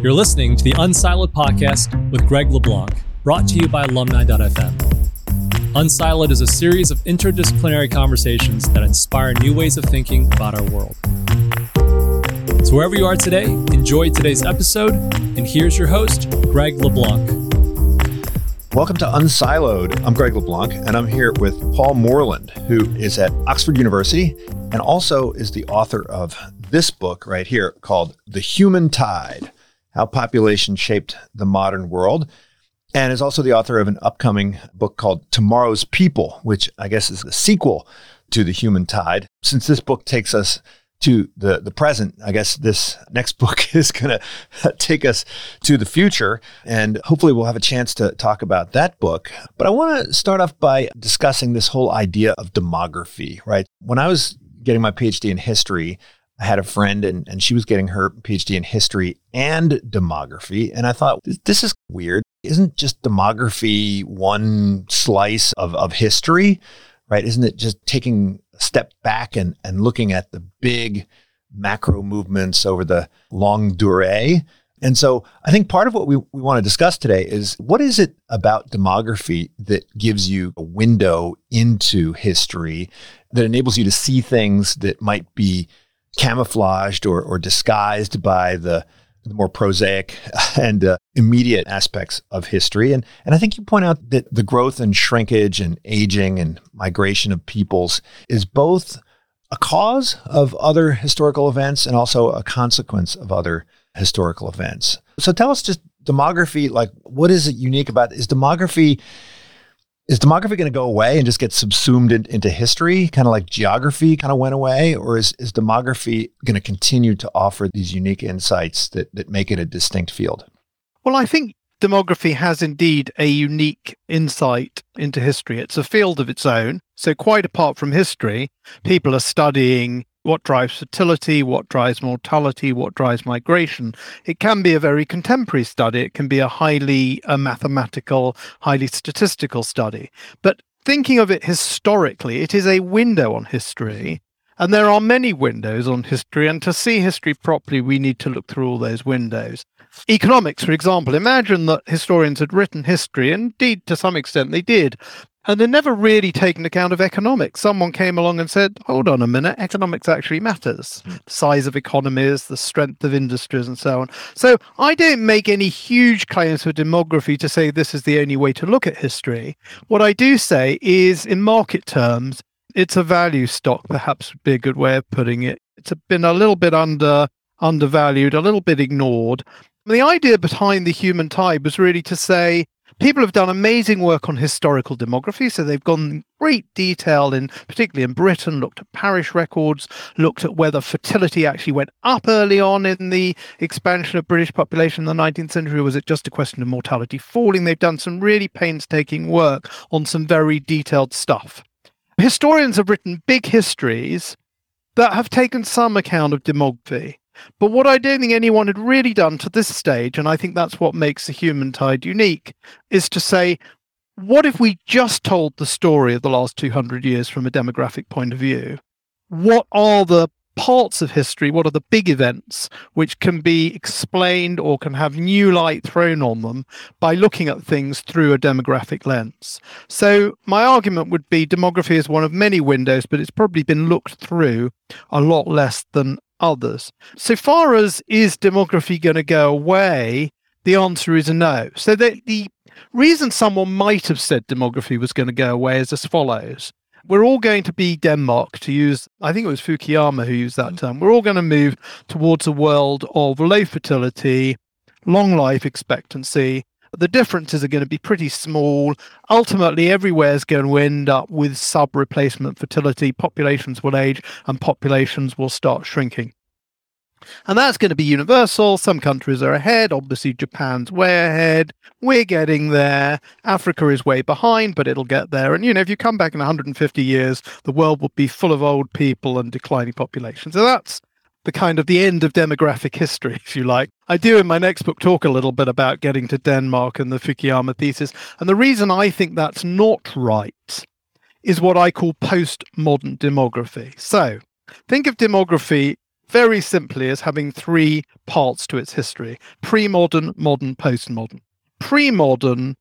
You're listening to the Unsiloed podcast with Greg LeBlanc, brought to you by alumni.fm. Unsiloed is a series of interdisciplinary conversations that inspire new ways of thinking about our world. So, wherever you are today, enjoy today's episode. And here's your host, Greg LeBlanc. Welcome to Unsiloed. I'm Greg LeBlanc, and I'm here with Paul Morland, who is at Oxford University and also is the author of this book right here called The Human Tide how population shaped the modern world, and is also the author of an upcoming book called Tomorrow's People, which I guess is a sequel to The Human Tide. Since this book takes us to the, the present, I guess this next book is going to take us to the future. And hopefully, we'll have a chance to talk about that book. But I want to start off by discussing this whole idea of demography, right? When I was getting my PhD in history, I had a friend and, and she was getting her PhD in history and demography. And I thought, this is weird. Isn't just demography one slice of, of history, right? Isn't it just taking a step back and, and looking at the big macro movements over the longue durée? And so I think part of what we, we want to discuss today is what is it about demography that gives you a window into history that enables you to see things that might be camouflaged or, or disguised by the, the more prosaic and uh, immediate aspects of history. And, and I think you point out that the growth and shrinkage and aging and migration of peoples is both a cause of other historical events and also a consequence of other historical events. So tell us just demography, like what is it unique about is demography is demography going to go away and just get subsumed in, into history, kind of like geography kind of went away? Or is, is demography going to continue to offer these unique insights that, that make it a distinct field? Well, I think demography has indeed a unique insight into history. It's a field of its own. So, quite apart from history, people are studying what drives fertility, what drives mortality, what drives migration. It can be a very contemporary study. It can be a highly a mathematical, highly statistical study. But thinking of it historically, it is a window on history. And there are many windows on history. And to see history properly, we need to look through all those windows. Economics, for example, imagine that historians had written history, indeed, to some extent they did, and they're never really taken account of economics. Someone came along and said, hold on a minute, economics actually matters. Hmm. The size of economies, the strength of industries, and so on. So I don't make any huge claims for demography to say this is the only way to look at history. What I do say is, in market terms, it's a value stock, perhaps would be a good way of putting it. It's been a little bit under undervalued, a little bit ignored. The idea behind the human tide was really to say people have done amazing work on historical demography. So they've gone in great detail in, particularly in Britain, looked at parish records, looked at whether fertility actually went up early on in the expansion of British population in the 19th century, or was it just a question of mortality falling? They've done some really painstaking work on some very detailed stuff. Historians have written big histories that have taken some account of demography. But what I don't think anyone had really done to this stage, and I think that's what makes the human tide unique, is to say, what if we just told the story of the last 200 years from a demographic point of view? What are the parts of history, what are the big events which can be explained or can have new light thrown on them by looking at things through a demographic lens? So, my argument would be demography is one of many windows, but it's probably been looked through a lot less than others. So far as is demography going to go away, the answer is no. So the, the reason someone might have said demography was going to go away is as follows. We're all going to be Denmark, to use, I think it was Fukuyama who used that mm. term. We're all going to move towards a world of low fertility, long life expectancy, the differences are going to be pretty small. Ultimately, everywhere is going to end up with sub replacement fertility. Populations will age and populations will start shrinking. And that's going to be universal. Some countries are ahead. Obviously, Japan's way ahead. We're getting there. Africa is way behind, but it'll get there. And, you know, if you come back in 150 years, the world will be full of old people and declining populations. So that's the kind of the end of demographic history, if you like. I do in my next book talk a little bit about getting to Denmark and the Fukuyama thesis. And the reason I think that's not right is what I call postmodern demography. So think of demography very simply as having three parts to its history pre modern, modern, post modern. Pre modern,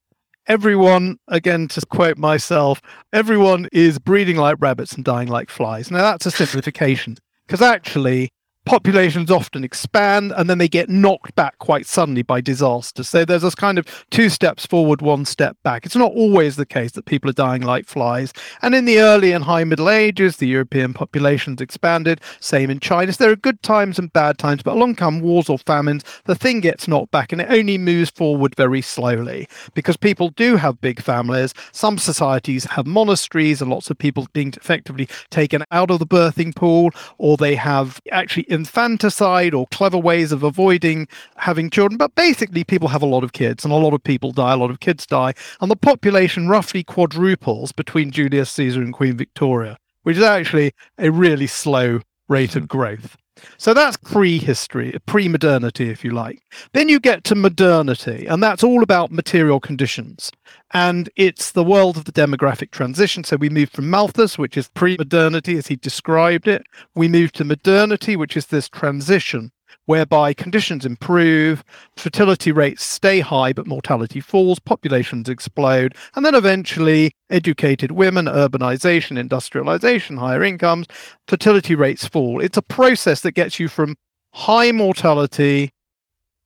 everyone, again, to quote myself, everyone is breeding like rabbits and dying like flies. Now, that's a simplification because actually, populations often expand and then they get knocked back quite suddenly by disaster. So there's this kind of two steps forward, one step back. It's not always the case that people are dying like flies. And in the early and high Middle Ages, the European populations expanded. Same in China. So there are good times and bad times, but along come wars or famines, the thing gets knocked back and it only moves forward very slowly because people do have big families. Some societies have monasteries and lots of people being effectively taken out of the birthing pool, or they have actually infanticide or clever ways of avoiding having children. But basically, people have a lot of kids, and a lot of people die, a lot of kids die, and the population roughly quadruples between Julius Caesar and Queen Victoria, which is actually a really slow rate of hmm. growth. So that's pre-history, pre-modernity, if you like. Then you get to modernity, and that's all about material conditions. And it's the world of the demographic transition. So we move from Malthus, which is pre-modernity, as he described it. We move to modernity, which is this transition whereby conditions improve, fertility rates stay high, but mortality falls, populations explode, and then eventually educated women, urbanization, industrialization, higher incomes, fertility rates fall. It's a process that gets you from high mortality,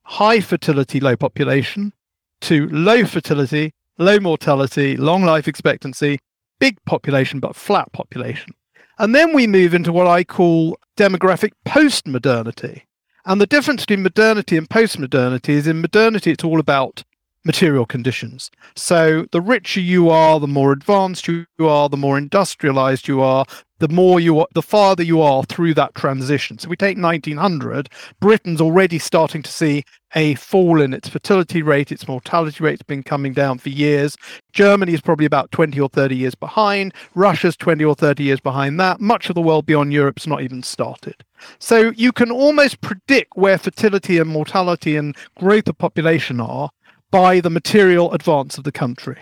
high fertility, low population to low fertility, low mortality, long life expectancy, big population, but flat population. And then we move into what I call demographic post modernity. And the difference between modernity and post modernity is in modernity, it's all about material conditions. So the richer you are, the more advanced you are, the more industrialized you are, the more you are, the farther you are through that transition. So we take 1900, Britain's already starting to see a fall in its fertility rate, its mortality rate's been coming down for years. Germany is probably about 20 or 30 years behind. Russia's 20 or 30 years behind that. Much of the world beyond Europe's not even started. So you can almost predict where fertility and mortality and growth of population are by the material advance of the country.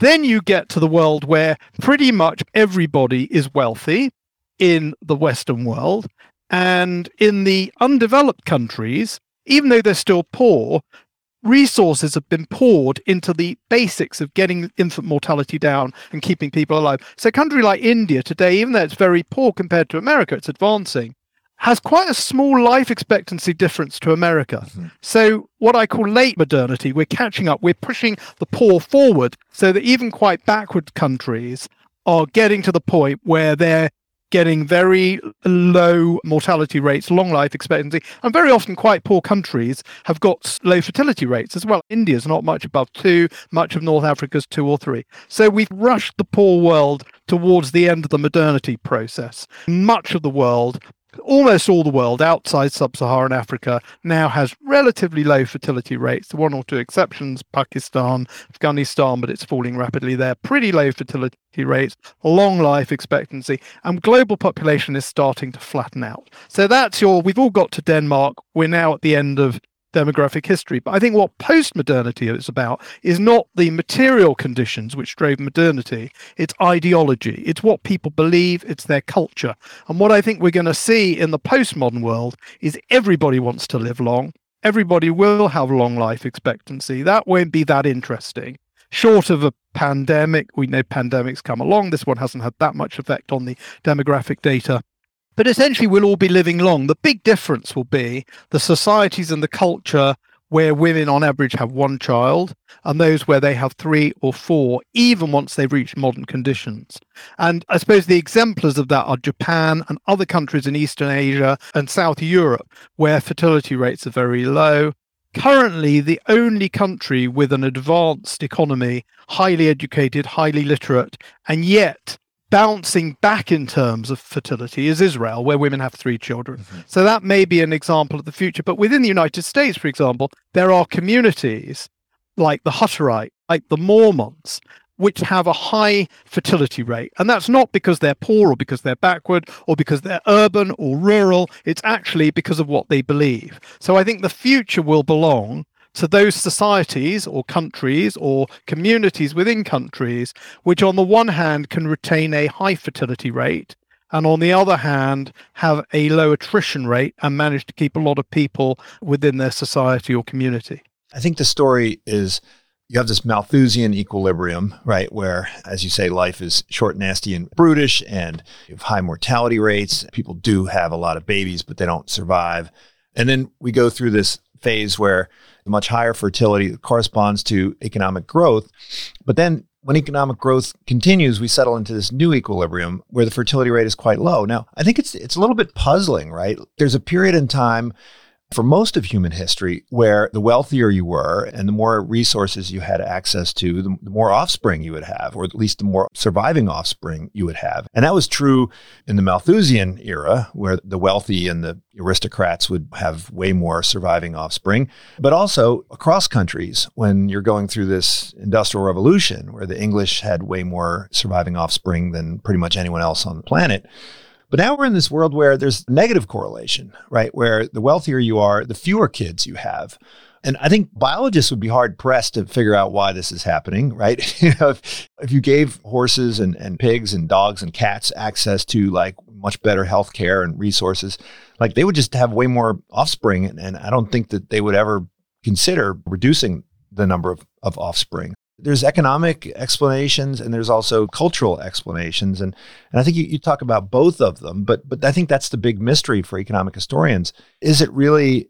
Then you get to the world where pretty much everybody is wealthy in the Western world. And in the undeveloped countries, even though they're still poor, resources have been poured into the basics of getting infant mortality down and keeping people alive. So, a country like India today, even though it's very poor compared to America, it's advancing has quite a small life expectancy difference to America. Mm-hmm. So, what I call late modernity, we're catching up, we're pushing the poor forward so that even quite backward countries are getting to the point where they're getting very low mortality rates, long life expectancy, and very often quite poor countries have got low fertility rates as well. India's not much above two, much of North Africa's two or three. So we've rushed the poor world towards the end of the modernity process. Much of the world almost all the world outside sub Saharan Africa now has relatively low fertility rates. The One or two exceptions Pakistan, Afghanistan, but it's falling rapidly there. Pretty low fertility rates, long life expectancy, and global population is starting to flatten out. So that's your, we've all got to Denmark. We're now at the end of demographic history. But I think what post modernity is about is not the material conditions which drove modernity, it's ideology, it's what people believe, it's their culture. And what I think we're going to see in the postmodern world is everybody wants to live long. Everybody will have long life expectancy. That won't be that interesting. Short of a pandemic, we know pandemics come along. This one hasn't had that much effect on the demographic data but essentially, we'll all be living long. The big difference will be the societies and the culture where women on average have one child and those where they have three or four, even once they've reached modern conditions. And I suppose the exemplars of that are Japan and other countries in Eastern Asia and South Europe, where fertility rates are very low. Currently, the only country with an advanced economy, highly educated, highly literate, and yet bouncing back in terms of fertility is Israel, where women have three children. Mm-hmm. So that may be an example of the future. But within the United States, for example, there are communities like the Hutterite, like the Mormons, which have a high fertility rate. And that's not because they're poor or because they're backward or because they're urban or rural. It's actually because of what they believe. So I think the future will belong to those societies or countries or communities within countries, which on the one hand can retain a high fertility rate and on the other hand, have a low attrition rate and manage to keep a lot of people within their society or community. I think the story is you have this Malthusian equilibrium, right? Where, as you say, life is short, nasty, and brutish, and you have high mortality rates. People do have a lot of babies, but they don't survive. And then we go through this phase where much higher fertility corresponds to economic growth. But then when economic growth continues, we settle into this new equilibrium where the fertility rate is quite low. Now, I think it's it's a little bit puzzling, right? There's a period in time for most of human history where the wealthier you were and the more resources you had access to, the, more offspring you would have, or at least the more surviving offspring you would have. And that was true in the Malthusian era, where the wealthy and the aristocrats would have way more surviving offspring, but also across countries when you're going through this industrial revolution where the English had way more surviving offspring than pretty much anyone else on the planet. But now we're in this world where there's negative correlation, right? Where the wealthier you are, the fewer kids you have. And I think biologists would be hard pressed to figure out why this is happening, right? you know, if, if you gave horses and, and pigs and dogs and cats access to like much better health care and resources, like they would just have way more offspring. And, and I don't think that they would ever consider reducing the number of, of offspring there's economic explanations and there's also cultural explanations. And and I think you, you talk about both of them but but I think that's the big mystery for economic historians. Is it really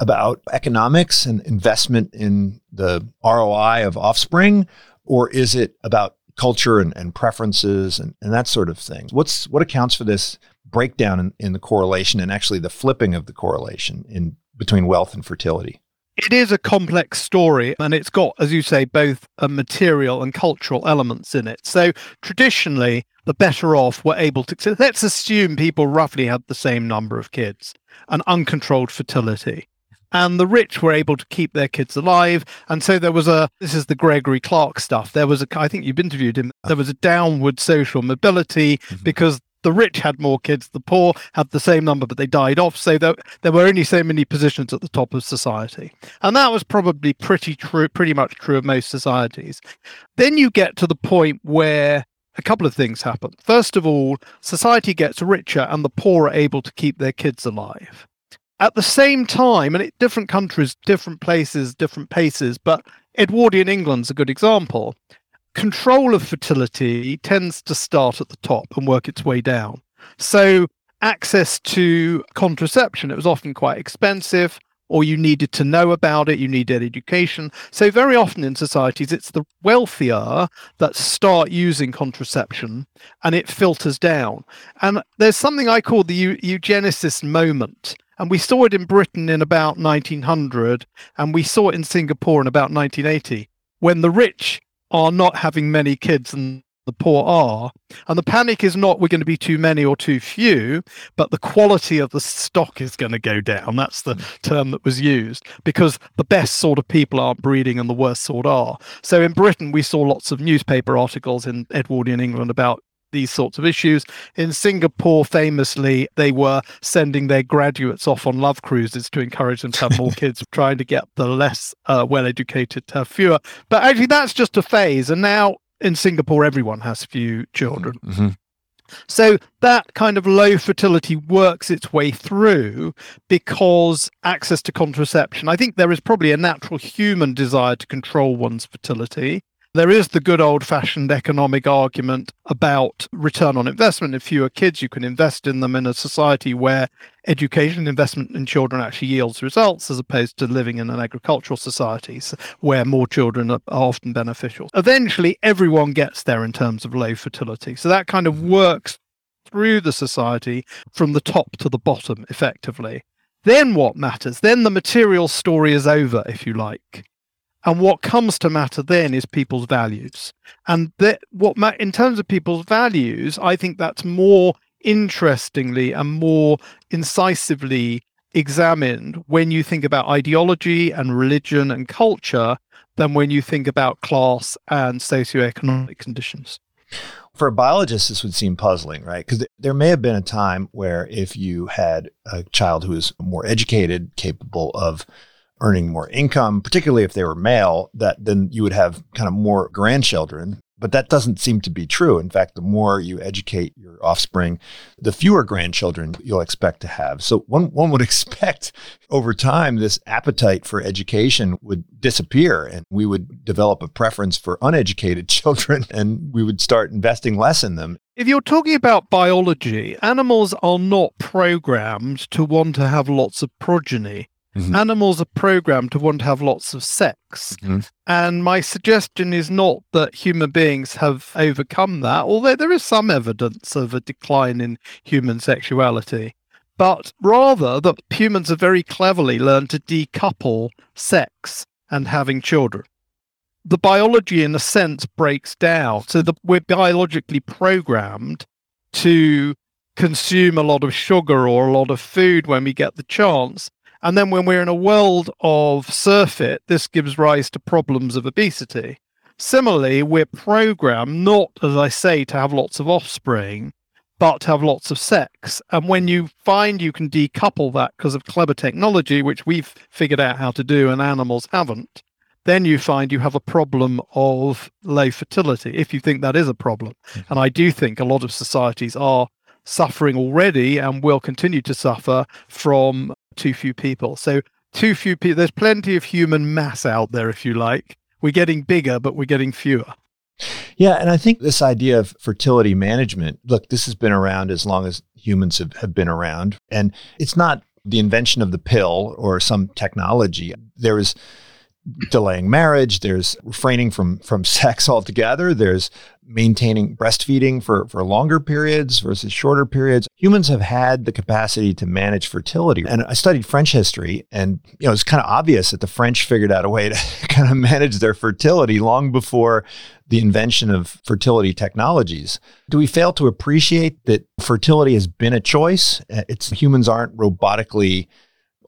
about economics and investment in the ROI of offspring or is it about culture and, and preferences and, and that sort of thing? What's what accounts for this breakdown in, in the correlation and actually the flipping of the correlation in between wealth and fertility it is a complex story and it's got, as you say, both a material and cultural elements in it. So traditionally, the better off were able to. So let's assume people roughly had the same number of kids and uncontrolled fertility. And the rich were able to keep their kids alive. And so there was a, this is the Gregory Clark stuff. There was a, I think you've interviewed him, there was a downward social mobility mm-hmm. because the rich had more kids, the poor had the same number, but they died off. So there, there were only so many positions at the top of society. And that was probably pretty true, pretty much true of most societies. Then you get to the point where a couple of things happen. First of all, society gets richer and the poor are able to keep their kids alive. At the same time, and it, different countries, different places, different paces, but Edwardian England's a good example control of fertility tends to start at the top and work its way down. So, access to contraception, it was often quite expensive, or you needed to know about it, you needed education. So, very often in societies, it's the wealthier that start using contraception and it filters down. And there's something I call the eu- eugenicist moment. And we saw it in Britain in about 1900, and we saw it in Singapore in about 1980, when the rich are not having many kids and the poor are. And the panic is not we're going to be too many or too few, but the quality of the stock is going to go down. That's the term that was used because the best sort of people aren't breeding and the worst sort are. So in Britain, we saw lots of newspaper articles in Edwardian England about these sorts of issues. In Singapore, famously, they were sending their graduates off on love cruises to encourage them to have more kids, trying to get the less uh, well educated to have fewer. But actually, that's just a phase. And now in Singapore, everyone has few children. Mm-hmm. So that kind of low fertility works its way through because access to contraception. I think there is probably a natural human desire to control one's fertility. There is the good old fashioned economic argument about return on investment. If fewer kids, you can invest in them in a society where education and investment in children actually yields results as opposed to living in an agricultural society where more children are, often beneficial. Eventually, everyone gets there in terms of low fertility. So that kind of works through the society from the top to the bottom effectively. Then what matters? Then the material story is over, if you like. And what comes to matter then is people's values. And that what ma- in terms of people's values, I think that's more interestingly and more incisively examined when you think about ideology and religion and culture than when you think about class and socioeconomic conditions. For a biologist, this would seem puzzling, right? Because there may have been a time where if you had a child who was more educated, capable of earning more income, particularly if they were male, that then you would have kind of more grandchildren But that doesn't seem to be true. In fact, the more you educate your offspring, the fewer grandchildren you'll expect to have. So one, one would expect over time this appetite for education would disappear and we would develop a preference for uneducated children and we would start investing less in them. If you're talking about biology, animals are not programmed to want to have lots of progeny. Mm-hmm. Animals are programmed to want to have lots of sex. Mm-hmm. And my suggestion is not that human beings have overcome that, although there is some evidence of a decline in human sexuality, but rather that humans have very cleverly learned to decouple sex and having children. The biology, in a sense, breaks down. So that we're biologically programmed to consume a lot of sugar or a lot of food when we get the chance and then when we're in a world of surfeit, this gives rise to problems of obesity. Similarly, we're programmed not, as I say, to have lots of offspring, but to have lots of sex. And when you find you can decouple that because of clever technology, which we've figured out how to do and animals haven't, then you find you have a problem of low fertility, if you think that is a problem. Mm-hmm. And I do think a lot of societies are suffering already and will continue to suffer from too few people. So too few people. There's plenty of human mass out there, if you like. We're getting bigger, but we're getting fewer. Yeah, and I think this idea of fertility management. Look, this has been around as long as humans have, have been around, and it's not the invention of the pill or some technology. There is delaying marriage there's refraining from from sex altogether there's maintaining breastfeeding for for longer periods versus shorter periods. Humans have had the capacity to manage fertility. And i studied french history and you know it's kind of obvious that the french figured out a way to kind of manage their fertility long before the invention of fertility technologies. Do we fail to appreciate that fertility has been a choice? Uh, it's humans aren't robotically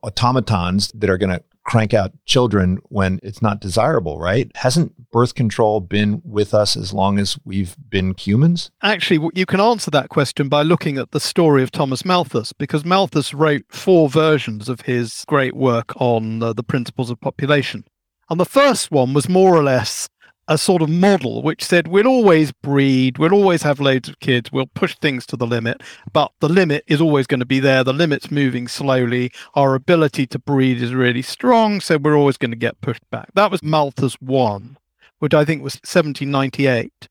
automatons that are going to crank out children when it's not desirable, right? Hasn't birth control been with us as long as we've been humans? Actually, you can answer that question by looking at the story of Thomas Malthus, because Malthus wrote four versions of his great work on uh, the principles of population. And the first one was more or less a sort of model which said we'll always breed, we'll always have loads of kids, we'll push things to the limit, but the limit is always going to be there. The limit's moving slowly. Our ability to breed is really strong, so we're always going to get pushed back. That was Malthus 1, which I think was 1798.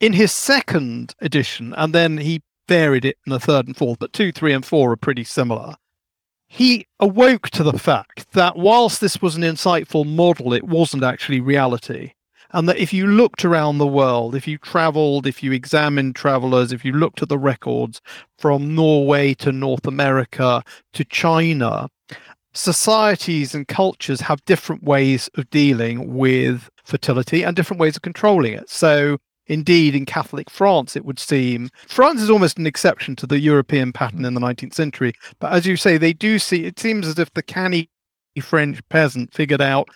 In his second edition, and then he varied it in the third and fourth, but two, three, and four are pretty similar. He awoke to the fact that whilst this was an insightful model, it wasn't actually reality and that if you looked around the world, if you traveled, if you examined travelers, if you looked at the records from Norway to North America to China, societies and cultures have different ways of dealing with fertility and different ways of controlling it. So, indeed, in Catholic France, it would seem France is almost an exception to the European pattern in the 19th century. But as you say, they do see it seems as if the canny French peasant figured out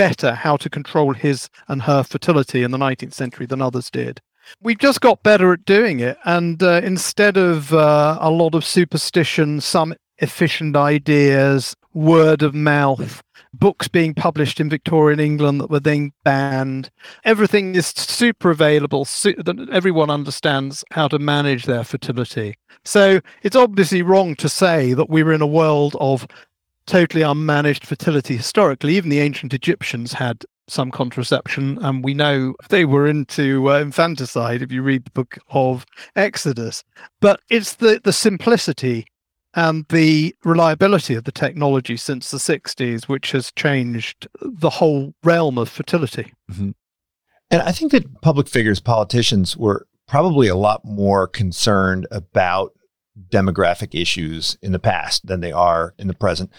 better how to control his and her fertility in the 19th century than others did. We've just got better at doing it. And uh, instead of uh, a lot of superstition, some efficient ideas, word of mouth, books being published in Victorian England that were then banned. Everything is super available. Su- everyone understands how to manage their fertility. So it's obviously wrong to say that we were in a world of totally unmanaged fertility historically. Even the ancient Egyptians had some contraception, and we know they were into uh, infanticide if you read the book of Exodus. But it's the, the simplicity and the reliability of the technology since the 60s which has changed the whole realm of fertility. Mm-hmm. And I think that public figures, politicians, were probably a lot more concerned about demographic issues in the past than they are in the present.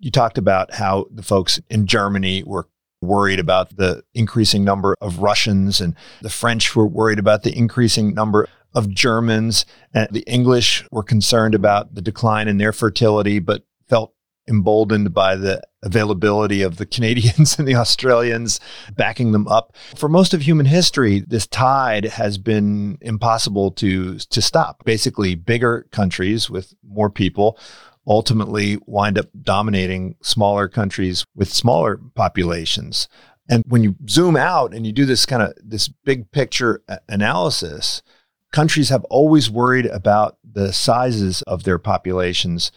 You talked about how the folks in Germany were worried about the increasing number of Russians, and the French were worried about the increasing number of Germans, and the English were concerned about the decline in their fertility, but felt emboldened by the availability of the Canadians and the Australians backing them up. For most of human history, this tide has been impossible to to stop. Basically, bigger countries with more people ultimately wind up dominating smaller countries with smaller populations. And when you zoom out and you do this kind of this big picture analysis, countries have always worried about the sizes of their populations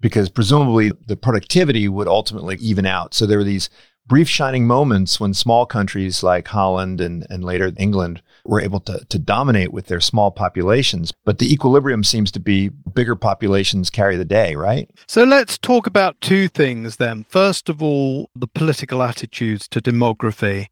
because presumably the productivity would ultimately even out. So there were these brief shining moments when small countries like Holland and, and later England were able to, to dominate with their small populations. But the equilibrium seems to be bigger populations carry the day, right? So let's talk about two things then. First of all, the political attitudes to demography,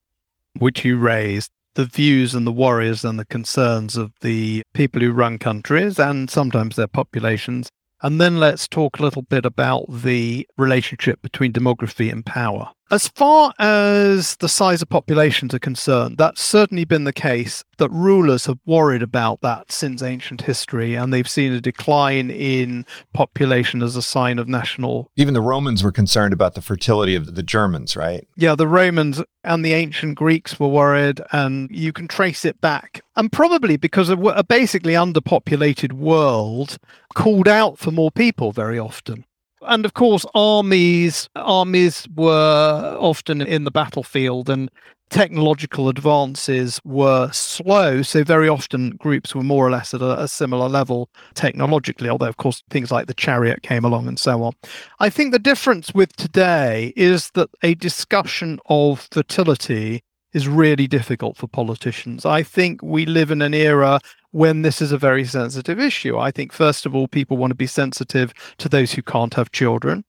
which you raised. The views and the worries and the concerns of the people who run countries and sometimes their populations. And then let's talk a little bit about the relationship between demography and power. As far as the size of populations are concerned, that's certainly been the case that rulers have worried about that since ancient history, and they've seen a decline in population as a sign of national. Even the Romans were concerned about the fertility of the Germans, right? Yeah, the Romans and the ancient Greeks were worried, and you can trace it back. And probably because a basically underpopulated world called out for more people very often and of course armies armies were often in the battlefield and technological advances were slow so very often groups were more or less at a, a, similar level technologically although of course things like the chariot came along and so on i think the difference with today is that a discussion of fertility is really difficult for politicians. I think we live in an era when this is a very sensitive issue. I think, first of all, people want to be sensitive to those who can't have children.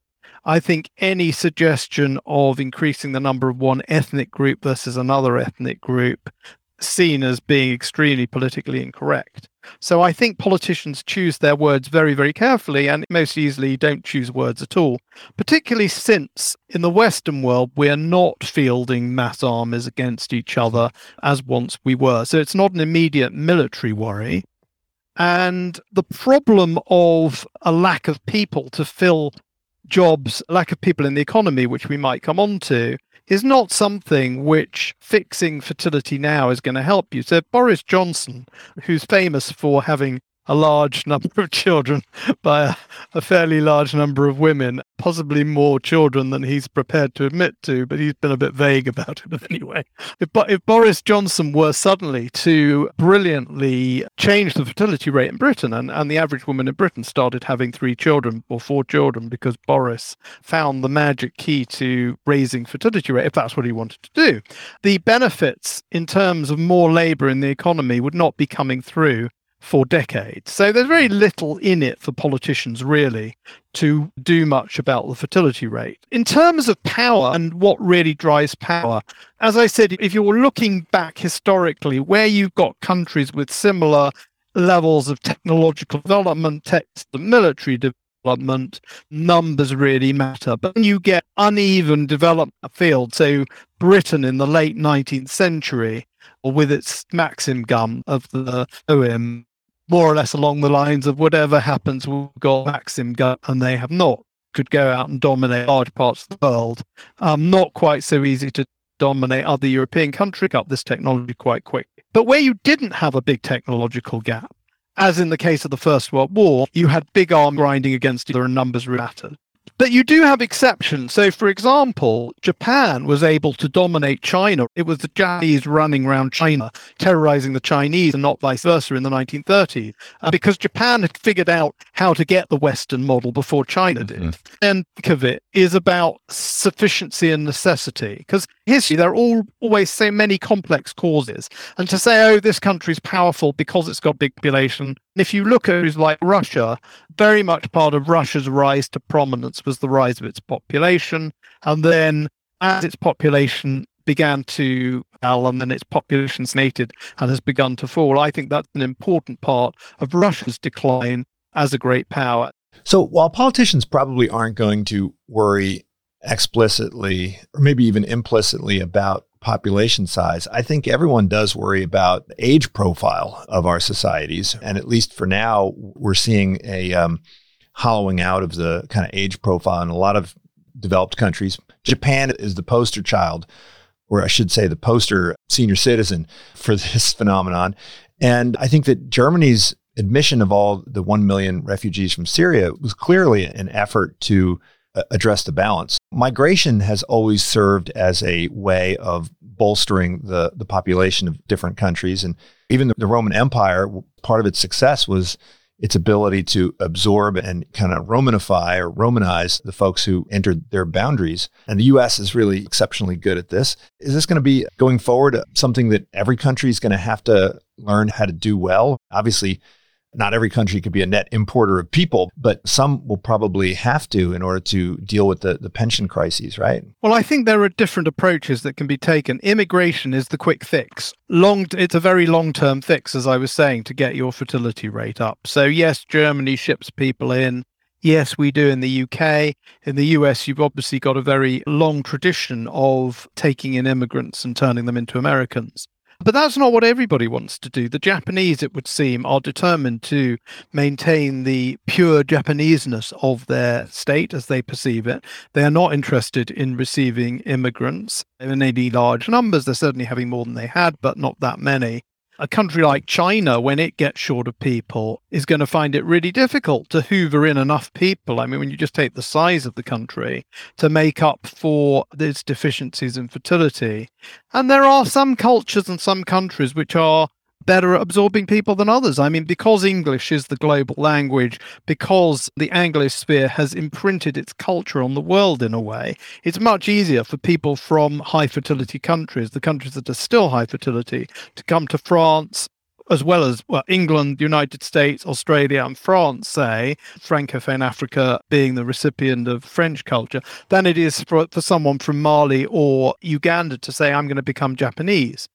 I think any suggestion of increasing the number of one ethnic group versus another ethnic group seen as being extremely politically incorrect. So I think politicians choose their words very, very carefully and most easily don't choose words at all, particularly since in the Western world, we're not fielding mass armies against each other as once we were. So it's not an immediate military worry. And the problem of a lack of people to fill jobs, lack of people in the economy, which we might come on to, is not something which fixing fertility now is going to help you. So Boris Johnson, who's famous for having a large number of children by a, a, fairly large number of women, possibly more children than he's prepared to admit to, but he's been a bit vague about it. Anyway, if, if Boris Johnson were suddenly to brilliantly change the fertility rate in Britain, and, and the average woman in Britain started having three children or four children because Boris found the magic key to raising fertility rate, if that's what he wanted to do, the benefits in terms of more labour in the economy would not be coming through for decades. So there's very little in it for politicians, really, to do much about the fertility rate. In terms of power and what really drives power, as I said, if you're looking back historically, where you've got countries with similar levels of technological development, tech, military development, numbers really matter. But when you get uneven development field, so Britain in the late 19th century, or with its Maxim gun of the OM more or less along the lines of whatever happens, we've got Maxim gun, and they have not. Could go out and dominate large parts of the world. Um, not quite so easy to dominate other European countries. Up this technology quite quick. But where you didn't have a big technological gap, as in the case of the First World War, you had big arm grinding against each other and numbers mattered. But you do have exceptions. So, for example, Japan was able to dominate China. It was the Japanese running around China, terrorizing the Chinese, and not vice versa in the 1930s, uh, because Japan had figured out how to get the Western model before China did. Mm-hmm. And think of it is about sufficiency and necessity. Because history, there are all, always so many complex causes. And to say, oh, this country's powerful because it's got big population. If you look at who's like Russia, very much part of Russia's rise to prominence was the rise of its population. And then as its population began to fall and then its population stagnated and has begun to fall, I think that's an important part of Russia's decline as a great power. So while politicians probably aren't going to worry explicitly or maybe even implicitly about population size, I think everyone does worry about the age profile of our societies. And at least for now, we're seeing a um, hollowing out of the kind of age profile in a lot of developed countries. Japan is the poster child, or I should say, the poster senior citizen for this phenomenon. And I think that Germany's admission of all the 1 million refugees from Syria was clearly an effort to uh, address the balance. Migration has always served as a way of bolstering the, the population of different countries. And even the, the Roman Empire, part of its success was its ability to absorb and kind of Romanify or Romanize the folks who entered their boundaries. And the US is really exceptionally good at this. Is this going to be going forward something that every country is going to have to learn how to do well? Obviously, not every country could be a net importer of people, but some will probably have to in order to deal with the, the pension crises, right? Well, I think there are different approaches that can be taken. Immigration is the quick fix. Long, it's a very long-term fix, as I was saying, to get your fertility rate up. So yes, Germany ships people in. Yes, we do in the UK. In the US, you've obviously got a very long tradition of taking in immigrants and turning them into Americans. But that's not what everybody wants to do. The Japanese, it would seem, are determined to maintain the pure Japaneseness of their state as they perceive it. They are not interested in receiving immigrants in any large numbers. They're certainly having more than they had, but not that many a country like China, when it gets short of people, is going to find it really difficult to hoover in enough people. I mean, when you just take the size of the country to make up for its deficiencies in fertility. And there are some cultures and some countries which are better at absorbing people than others. I mean, because English is the global language, because the Anglosphere has imprinted its culture on the world in a way, it's much easier for people from high fertility countries, the countries that are still high fertility, to come to France, as well as well, England, United States, Australia, and France, say, Francophone Africa being the recipient of French culture, than it is for, for someone from Mali or Uganda to say, I'm going to become Japanese.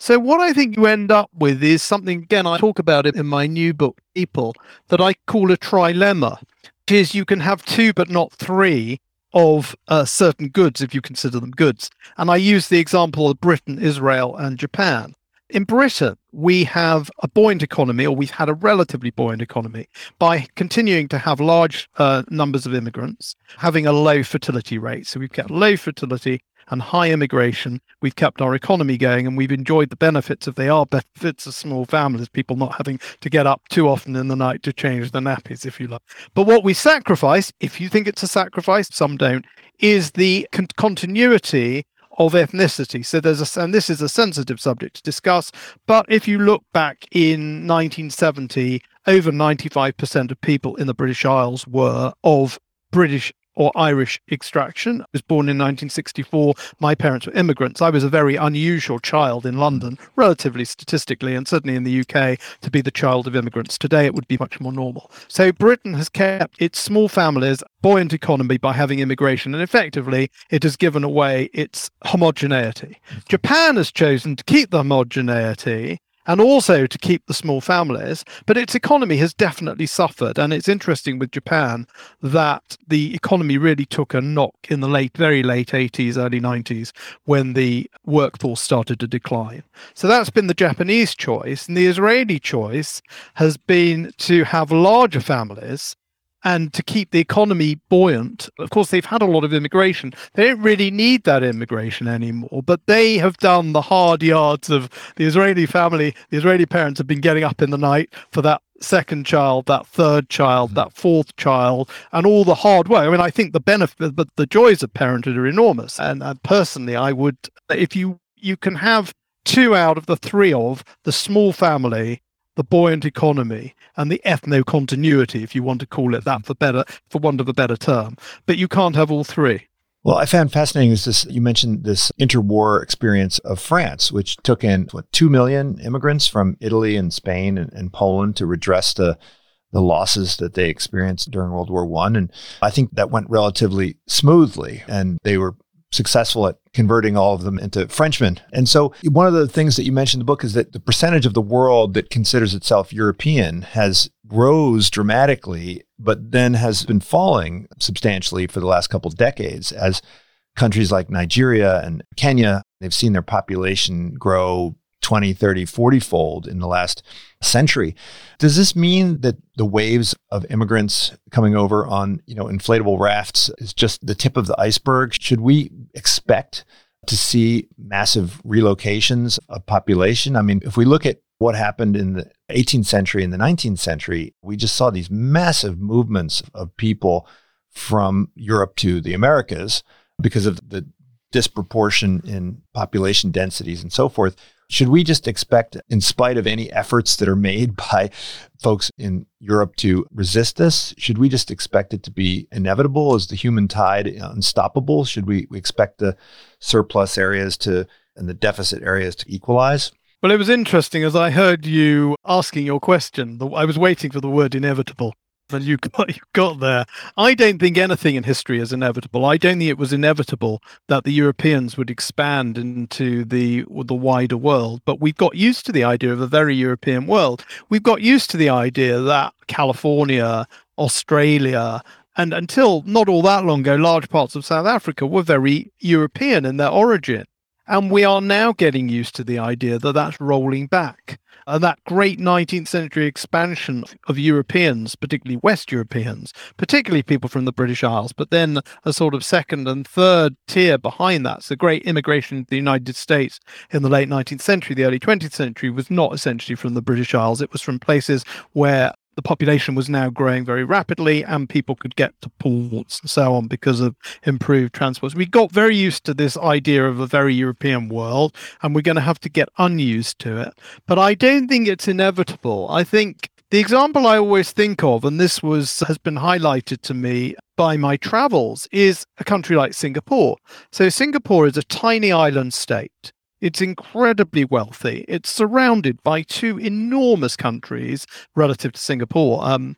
So, what I think you end up with is something, again, I talk about it in my new book, People, that I call a trilemma, which is you can have two but not three of uh, certain goods if you consider them goods. And I use the example of Britain, Israel, and Japan. In Britain, we have a buoyant economy, or we've had a relatively buoyant economy, by continuing to have large uh, numbers of immigrants, having a low fertility rate. So we've kept low fertility and high immigration, we've kept our economy going and we've enjoyed the benefits of they are benefits of small families, people not having to get up too often in the night to change the nappies, if you like. But what we sacrifice, if you think it's a sacrifice, some don't, is the con- continuity of ethnicity. So there's a, and this is a sensitive subject to discuss. But if you look back in 1970, over 95% of people in the British Isles were of British or Irish extraction. I was born in 1964. My parents were immigrants. I was a very unusual child in London, relatively statistically, and certainly in the UK, to be the child of immigrants. Today, it would be much more normal. So, Britain has kept its small families, buoyant economy by having immigration, and effectively, it has given away its homogeneity. Mm-hmm. Japan has chosen to keep the homogeneity and also to keep the small families. But its economy has definitely suffered. And it's interesting with Japan that the economy really took a knock in the late, very late 80s, early 90s when the workforce started to decline. So that's been the Japanese choice. And the Israeli choice has been to have larger families and to keep the economy buoyant. Of course, they've had a lot of immigration. They don't really need that immigration anymore, but they have done the hard yards of the Israeli family. The Israeli parents have been getting up in the night for that second child, that third child, that fourth child, and all the hard work. I mean, I think the benefit, but the joys of parenthood are enormous. And, and personally, I would, if you you can have two out of the three of the small family the buoyant economy and the ethno continuity, if you want to call it that for better, for want of a better term. But you can't have all three. Well, I found fascinating is this. You mentioned this interwar experience of France, which took in what two million immigrants from Italy and Spain and, and Poland to redress the the losses that they experienced during World War One, and I think that went relatively smoothly, and they were successful at converting all of them into Frenchmen. And so, one of the things that you mentioned in the book is that the percentage of the world that considers itself European has rose dramatically, but then has been falling substantially for the last couple decades as countries like Nigeria and Kenya, they've seen their population grow 20, 30, 40 fold in the last century. Does this mean that the waves of immigrants coming over on, you know, inflatable rafts is just the tip of the iceberg? Should we expect to see massive relocations of population? I mean, if we look at what happened in the 18th century and the 19th century, we just saw these massive movements of people from Europe to the Americas because of the disproportion in population densities and so forth. Should we just expect, in spite of any efforts that are made by folks in Europe to resist this, should we just expect it to be inevitable? Is the human tide unstoppable? Should we, we expect the surplus areas to and the deficit areas to equalize? Well, it was interesting as I heard you asking your question. I was waiting for the word inevitable and you got you got there. I don't think anything in history is inevitable. I don't think it was inevitable that the Europeans would expand into the the wider world. But we've got used to the idea of a very European world. We've got used to the idea that California, Australia, and until not all that long ago, large parts of South Africa were very European in their origin. And we are now getting used to the idea that that's rolling back. And that great 19th century expansion of Europeans, particularly West Europeans, particularly people from the British Isles, but then a sort of second and third tier behind that. So great immigration to the United States in the late 19th century, the early 20th century was not essentially from the British Isles. It was from places where the population was now growing very rapidly and people could get to ports and so on because of improved transports. We got very used to this idea of a very European world and we're going to have to get unused to it. But I don't think it's inevitable. I think the example I always think of, and this was has been highlighted to me by my travels, is a country like Singapore. So Singapore is a tiny island state. It's incredibly wealthy. It's surrounded by two enormous countries relative to Singapore. Um,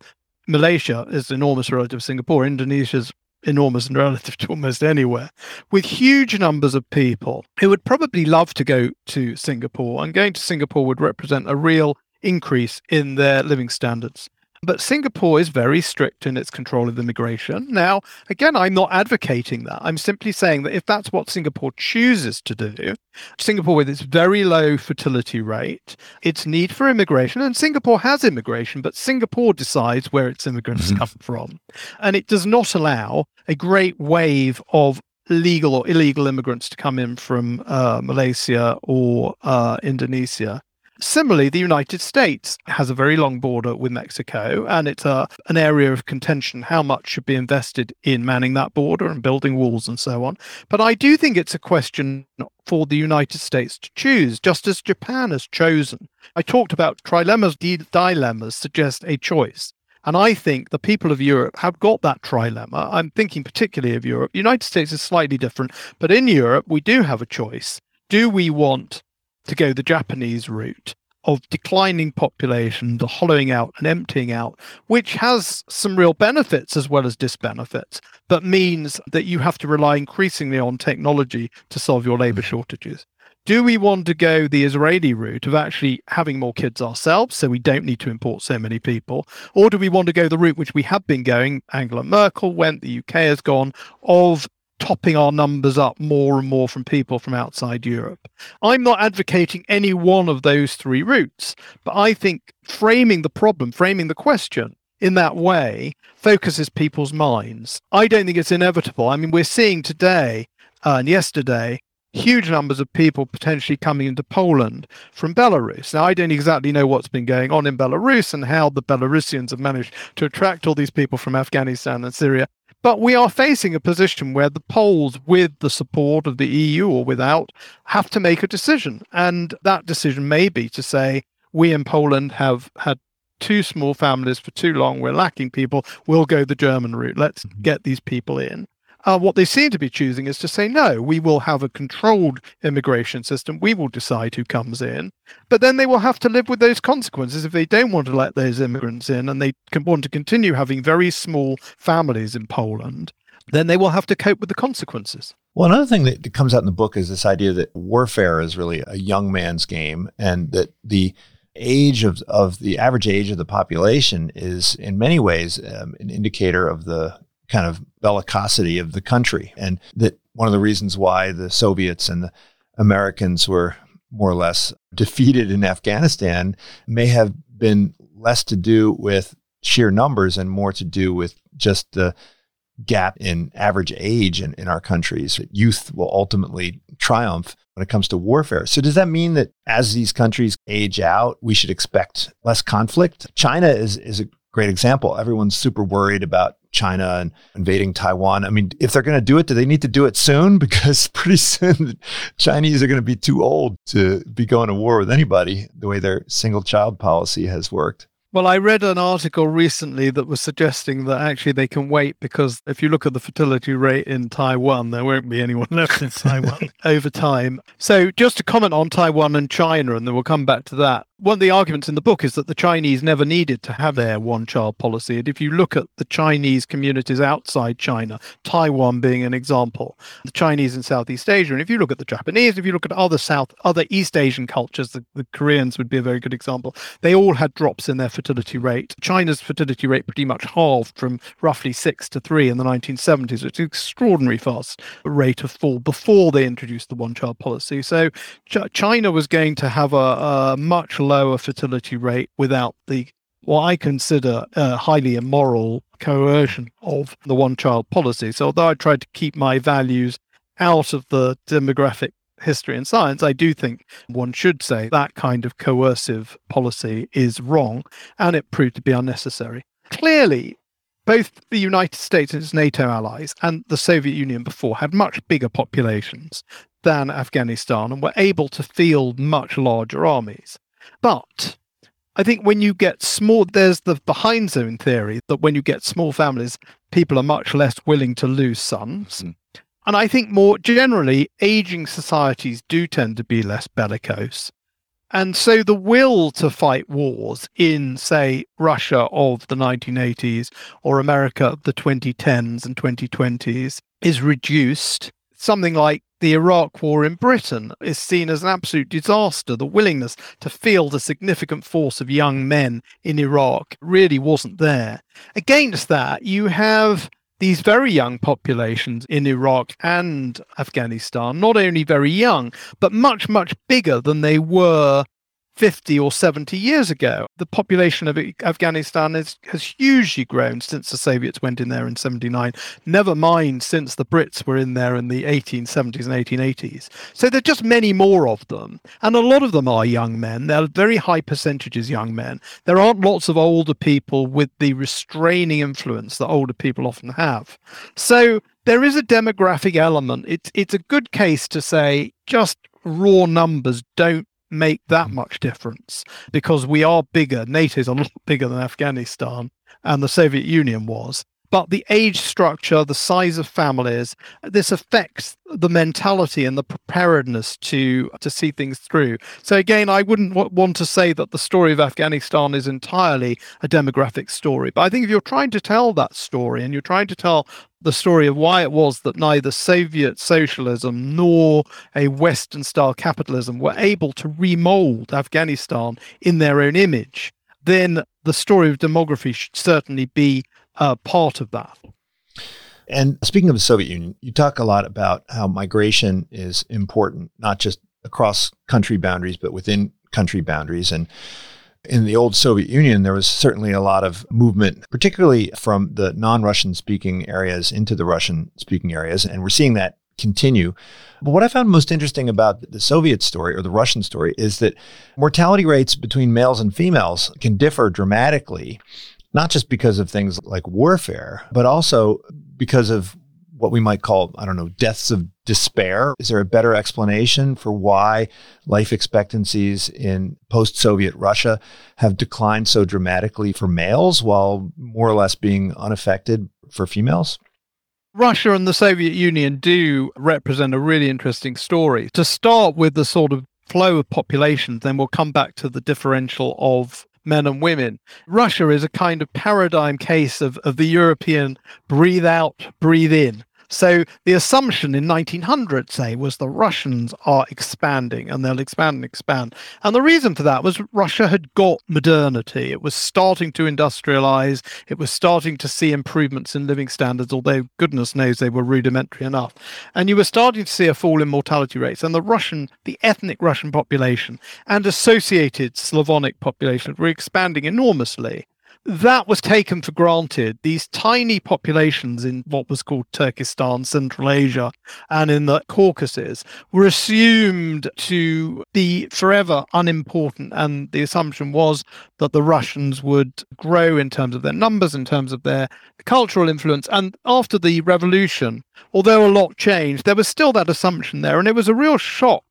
Malaysia is enormous relative to Singapore. Indonesia's enormous and relative to almost anywhere, with huge numbers of people who would probably love to go to Singapore. And going to Singapore would represent a real increase in their living standards. But Singapore is very strict in its control of immigration. Now, again, I'm not advocating that. I'm simply saying that if that's what Singapore chooses to do, Singapore, with its very low fertility rate, its need for immigration, and Singapore has immigration, but Singapore decides where its immigrants mm-hmm. come from. And it does not allow a great wave of legal or illegal immigrants to come in from uh, Malaysia or uh, Indonesia Similarly, the United States has a very long border with Mexico, and it's a, an area of contention how much should be invested in manning that border and building walls and so on. But I do think it's a question for the United States to choose, just as Japan has chosen. I talked about trilemmas, dilemmas suggest a choice. And I think the people of Europe have got that trilemma. I'm thinking particularly of Europe. The United States is slightly different, but in Europe, we do have a choice. Do we want to go the Japanese route of declining population, the hollowing out and emptying out, which has some real benefits as well as disbenefits, but means that you have to rely increasingly on technology to solve your labor mm. shortages. Do we want to go the Israeli route of actually having more kids ourselves so we don't need to import so many people? Or do we want to go the route which we have been going, Angela Merkel went, the UK has gone, of topping our numbers up more and more from people from outside Europe. I'm not advocating any one of those three routes, but I think framing the problem, framing the question in that way focuses people's minds. I don't think it's inevitable. I mean, we're seeing today uh, and yesterday huge numbers of people potentially coming into Poland from Belarus. Now, I don't exactly know what's been going on in Belarus and how the Belarusians have managed to attract all these people from Afghanistan and Syria. But we are facing a position where the Poles, with the support of the EU or without, have to make a decision. And that decision may be to say, we in Poland have had two small families for too long. We're lacking people. We'll go the German route. Let's mm-hmm. get these people in. Uh, what they seem to be choosing is to say, no, we will have a controlled immigration system. We will decide who comes in. But then they will have to live with those consequences if they don't want to let those immigrants in and they can want to continue having very small families in Poland. Then they will have to cope with the consequences. Well, another thing that comes out in the book is this idea that warfare is really a young man's game and that the age of, of the average age of the population is in many ways um, an indicator of the kind of bellicosity of the country. And that one of the reasons why the Soviets and the Americans were more or less defeated in Afghanistan may have been less to do with sheer numbers and more to do with just the gap in average age in, in our countries. Youth will ultimately triumph when it comes to warfare. So, does that mean that as these countries age out, we should expect less conflict? China is, is a great example. Everyone's super worried about China and invading Taiwan. I mean, if they're going to do it, do they need to do it soon? Because pretty soon the Chinese are going to be too old to be going to war with anybody the way their single child policy has worked. Well, I read an article recently that was suggesting that actually they can wait because if you look at the fertility rate in Taiwan, there won't be anyone left in Taiwan over time. So, just to comment on Taiwan and China, and then we'll come back to that one of the arguments in the book is that the Chinese never needed to have their one child policy. And if you look at the Chinese communities outside China, Taiwan being an example, the Chinese in Southeast Asia, and if you look at the Japanese, if you look at other South, other East Asian cultures, the, the Koreans would be a very good example. They all had drops in their fertility rate. China's fertility rate pretty much halved from roughly six to three in the 1970s. It's an extraordinary fast rate of fall before they introduced the one child policy. So Ch- China was going to have a, a much lower fertility rate without the what I consider uh, highly immoral coercion of the one child policy. So, although I tried to keep my values out of the demographic history and science, I do think one should say that kind of coercive policy is wrong and it proved to be unnecessary. Clearly, both the United States and its NATO allies and the Soviet Union before had much bigger populations than Afghanistan and were able to field much larger armies. But I think when you get small, there's the behind zone theory that when you get small families, people are much less willing to lose sons. Mm. And I think more generally, aging societies do tend to be less bellicose. And so the will to fight wars in, say, Russia of the 1980s or America of the 2010s and 2020s is reduced. Something like the Iraq War in Britain is seen as an absolute disaster. The willingness to field a significant force of young men in Iraq really wasn't there. Against that, you have these very young populations in Iraq and Afghanistan, not only very young, but much, much bigger than they were 50 or 70 years ago. The population of Afghanistan is, has hugely grown since the Soviets went in there in 79, never mind since the Brits were in there in the 1870s and 1880s. So there are just many more of them. And a lot of them are young men. They're very high percentages young men. There aren't lots of older people with the restraining influence that older people often have. So there is a demographic element. It's, it's a good case to say just raw numbers don't make that much difference because we are bigger. NATO is a lot bigger than Afghanistan, and the Soviet Union was. But the age structure, the size of families, this affects the mentality and the preparedness to to see things through. So again, I wouldn't w- want to say that the story of Afghanistan is entirely a demographic story. But I think if you're trying to tell that story and you're trying to tell the story of why it was that neither Soviet socialism nor a Western style capitalism were able to remold Afghanistan in their own image, then the story of demography should certainly be uh, part of that. And speaking of the Soviet Union, you talk a lot about how migration is important, not just across country boundaries, but within country boundaries. And in the old Soviet Union, there was certainly a lot of movement, particularly from the non Russian speaking areas into the Russian speaking areas. And we're seeing that continue. But what I found most interesting about the Soviet story or the Russian story is that mortality rates between males and females can differ dramatically, not just because of things like warfare, but also because of what we might call, I don't know, deaths of despair? Is there a better explanation for why life expectancies in post Soviet Russia have declined so dramatically for males while more or less being unaffected for females? Russia and the Soviet Union do represent a really interesting story. To start with the sort of flow of populations, then we'll come back to the differential of men and women. Russia is a kind of paradigm case of, of the European breathe out, breathe in. So the assumption in 1900, say, was the Russians are expanding and they'll expand and expand. And the reason for that was Russia had got modernity. It was starting to industrialize. It was starting to see improvements in living standards, although goodness knows they were rudimentary enough. And you were starting to see a fall in mortality rates. And the Russian, the ethnic Russian population and associated Slavonic population were expanding enormously. That was taken for granted. These tiny populations in what was called Turkestan, Central Asia, and in the Caucasus were assumed to be forever unimportant. And the assumption was that the Russians would grow in terms of their numbers, in terms of their cultural influence. And after the revolution, although a lot changed, there was still that assumption there. And it was a real shock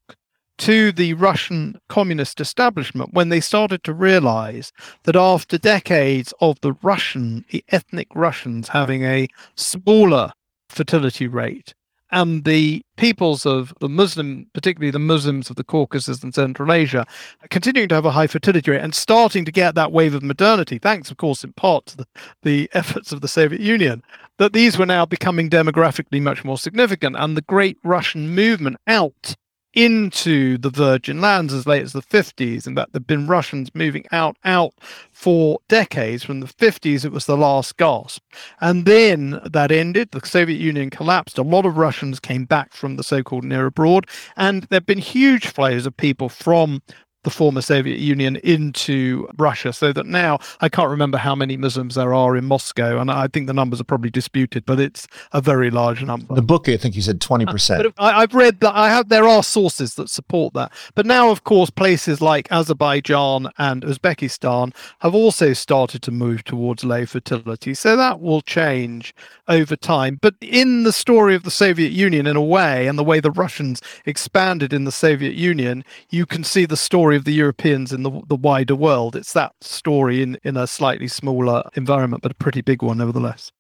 to the Russian communist establishment when they started to realize that after decades of the Russian, the ethnic Russians having a smaller fertility rate, and the peoples of the Muslim, particularly the Muslims of the Caucasus and Central Asia, continuing to have a high fertility rate and starting to get that wave of modernity, thanks, of course, in part to the, the efforts of the Soviet Union, that these were now becoming demographically much more significant. And the great Russian movement out into the Virgin Lands as late as the 50s, and that there've been Russians moving out, out for decades. From the 50s, it was the last gasp. And then that ended. The Soviet Union collapsed. A lot of Russians came back from the so called near abroad. And there have been huge flows of people from the former Soviet Union into Russia, so that now I can't remember how many Muslims there are in Moscow, and I think the numbers are probably disputed, but it's a very large number. The book, I think you said twenty percent. Uh, I, have read that. I have. There are sources that support that, but now, of course, places like Azerbaijan and Uzbekistan have also started to move towards low fertility, so that will change over time. But in the story of the Soviet Union, in a way, and the way the Russians expanded in the Soviet Union, you can see the story story of the Europeans in the, the wider world. It's that story in, in a slightly smaller environment, but a pretty big one nevertheless.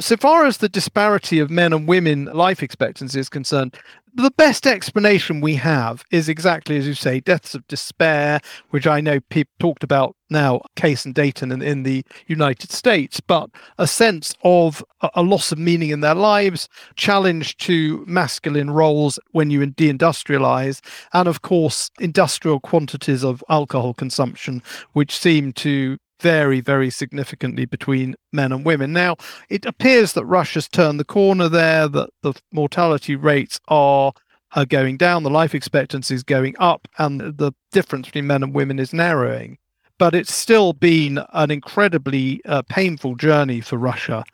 So far as the disparity of men and women life expectancy is concerned, the best explanation we have is exactly as you say deaths of despair which i know people talked about now Case and Deaton in, in the united states but a sense of a, a loss of meaning in their lives challenge to masculine roles when you deindustrialize and of course industrial quantities of alcohol consumption which seem to vary very significantly between men and women. Now, it appears that Russia's turned the corner there, that the mortality rates are are going down, the life expectancy is going up, and the difference between men and women is narrowing. But it's still been an incredibly uh, painful journey for Russia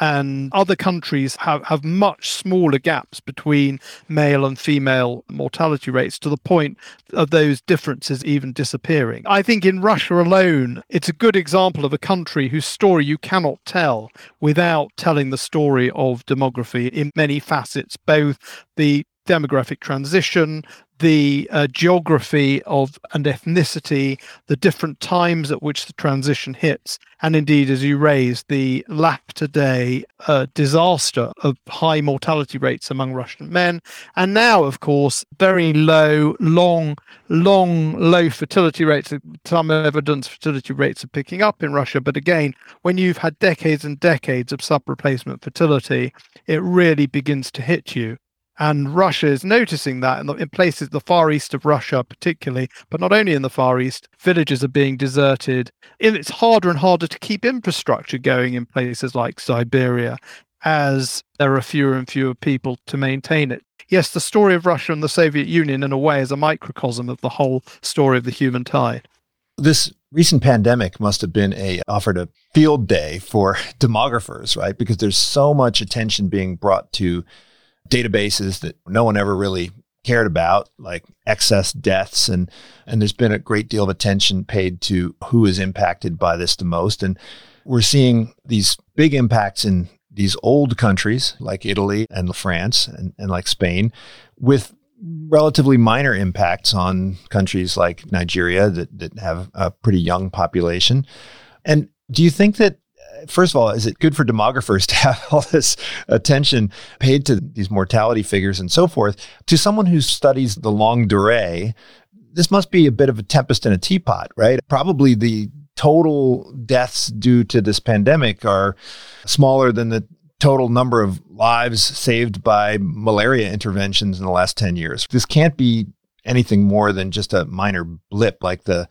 and other countries have, have much smaller gaps between male and female mortality rates to the point of those differences even disappearing. I think in Russia alone, it's a good example of a country whose story you cannot tell without telling the story of demography in many facets, both the demographic transition, the uh, geography of and ethnicity, the different times at which the transition hits, and indeed, as you raised, the lap today uh, disaster of high mortality rates among Russian men, and now, of course, very low, long, long, low fertility rates. Some evidence fertility rates are picking up in Russia, but again, when you've had decades and decades of sub replacement fertility, it really begins to hit you. And Russia is noticing that in, the, in, places, the far east of Russia, particularly, but not only in the far east, villages are being deserted. It's harder and harder to keep infrastructure going in places like Siberia as there are fewer and fewer people to maintain it. Yes, the story of Russia and the Soviet Union, in a way, is a microcosm of the whole story of the human tide. This recent pandemic must have been a offered a field day for demographers, right? Because there's so much attention being brought to databases that no one ever really cared about, like excess deaths, and and there's been a great deal of attention paid to who is impacted by this the most, and we're seeing these big impacts in these old countries like Italy and France and, and like Spain, with relatively minor impacts on countries like Nigeria that that have a pretty young population. And do you think that first of all, is it good for demographers to have all this attention paid to these mortality figures and so forth? To someone who studies the longue durée, this must be a bit of a tempest in a teapot, right? Probably the total deaths due to this pandemic are smaller than the total number of lives saved by malaria interventions in the last 10 years. This can't be anything more than just a minor blip like the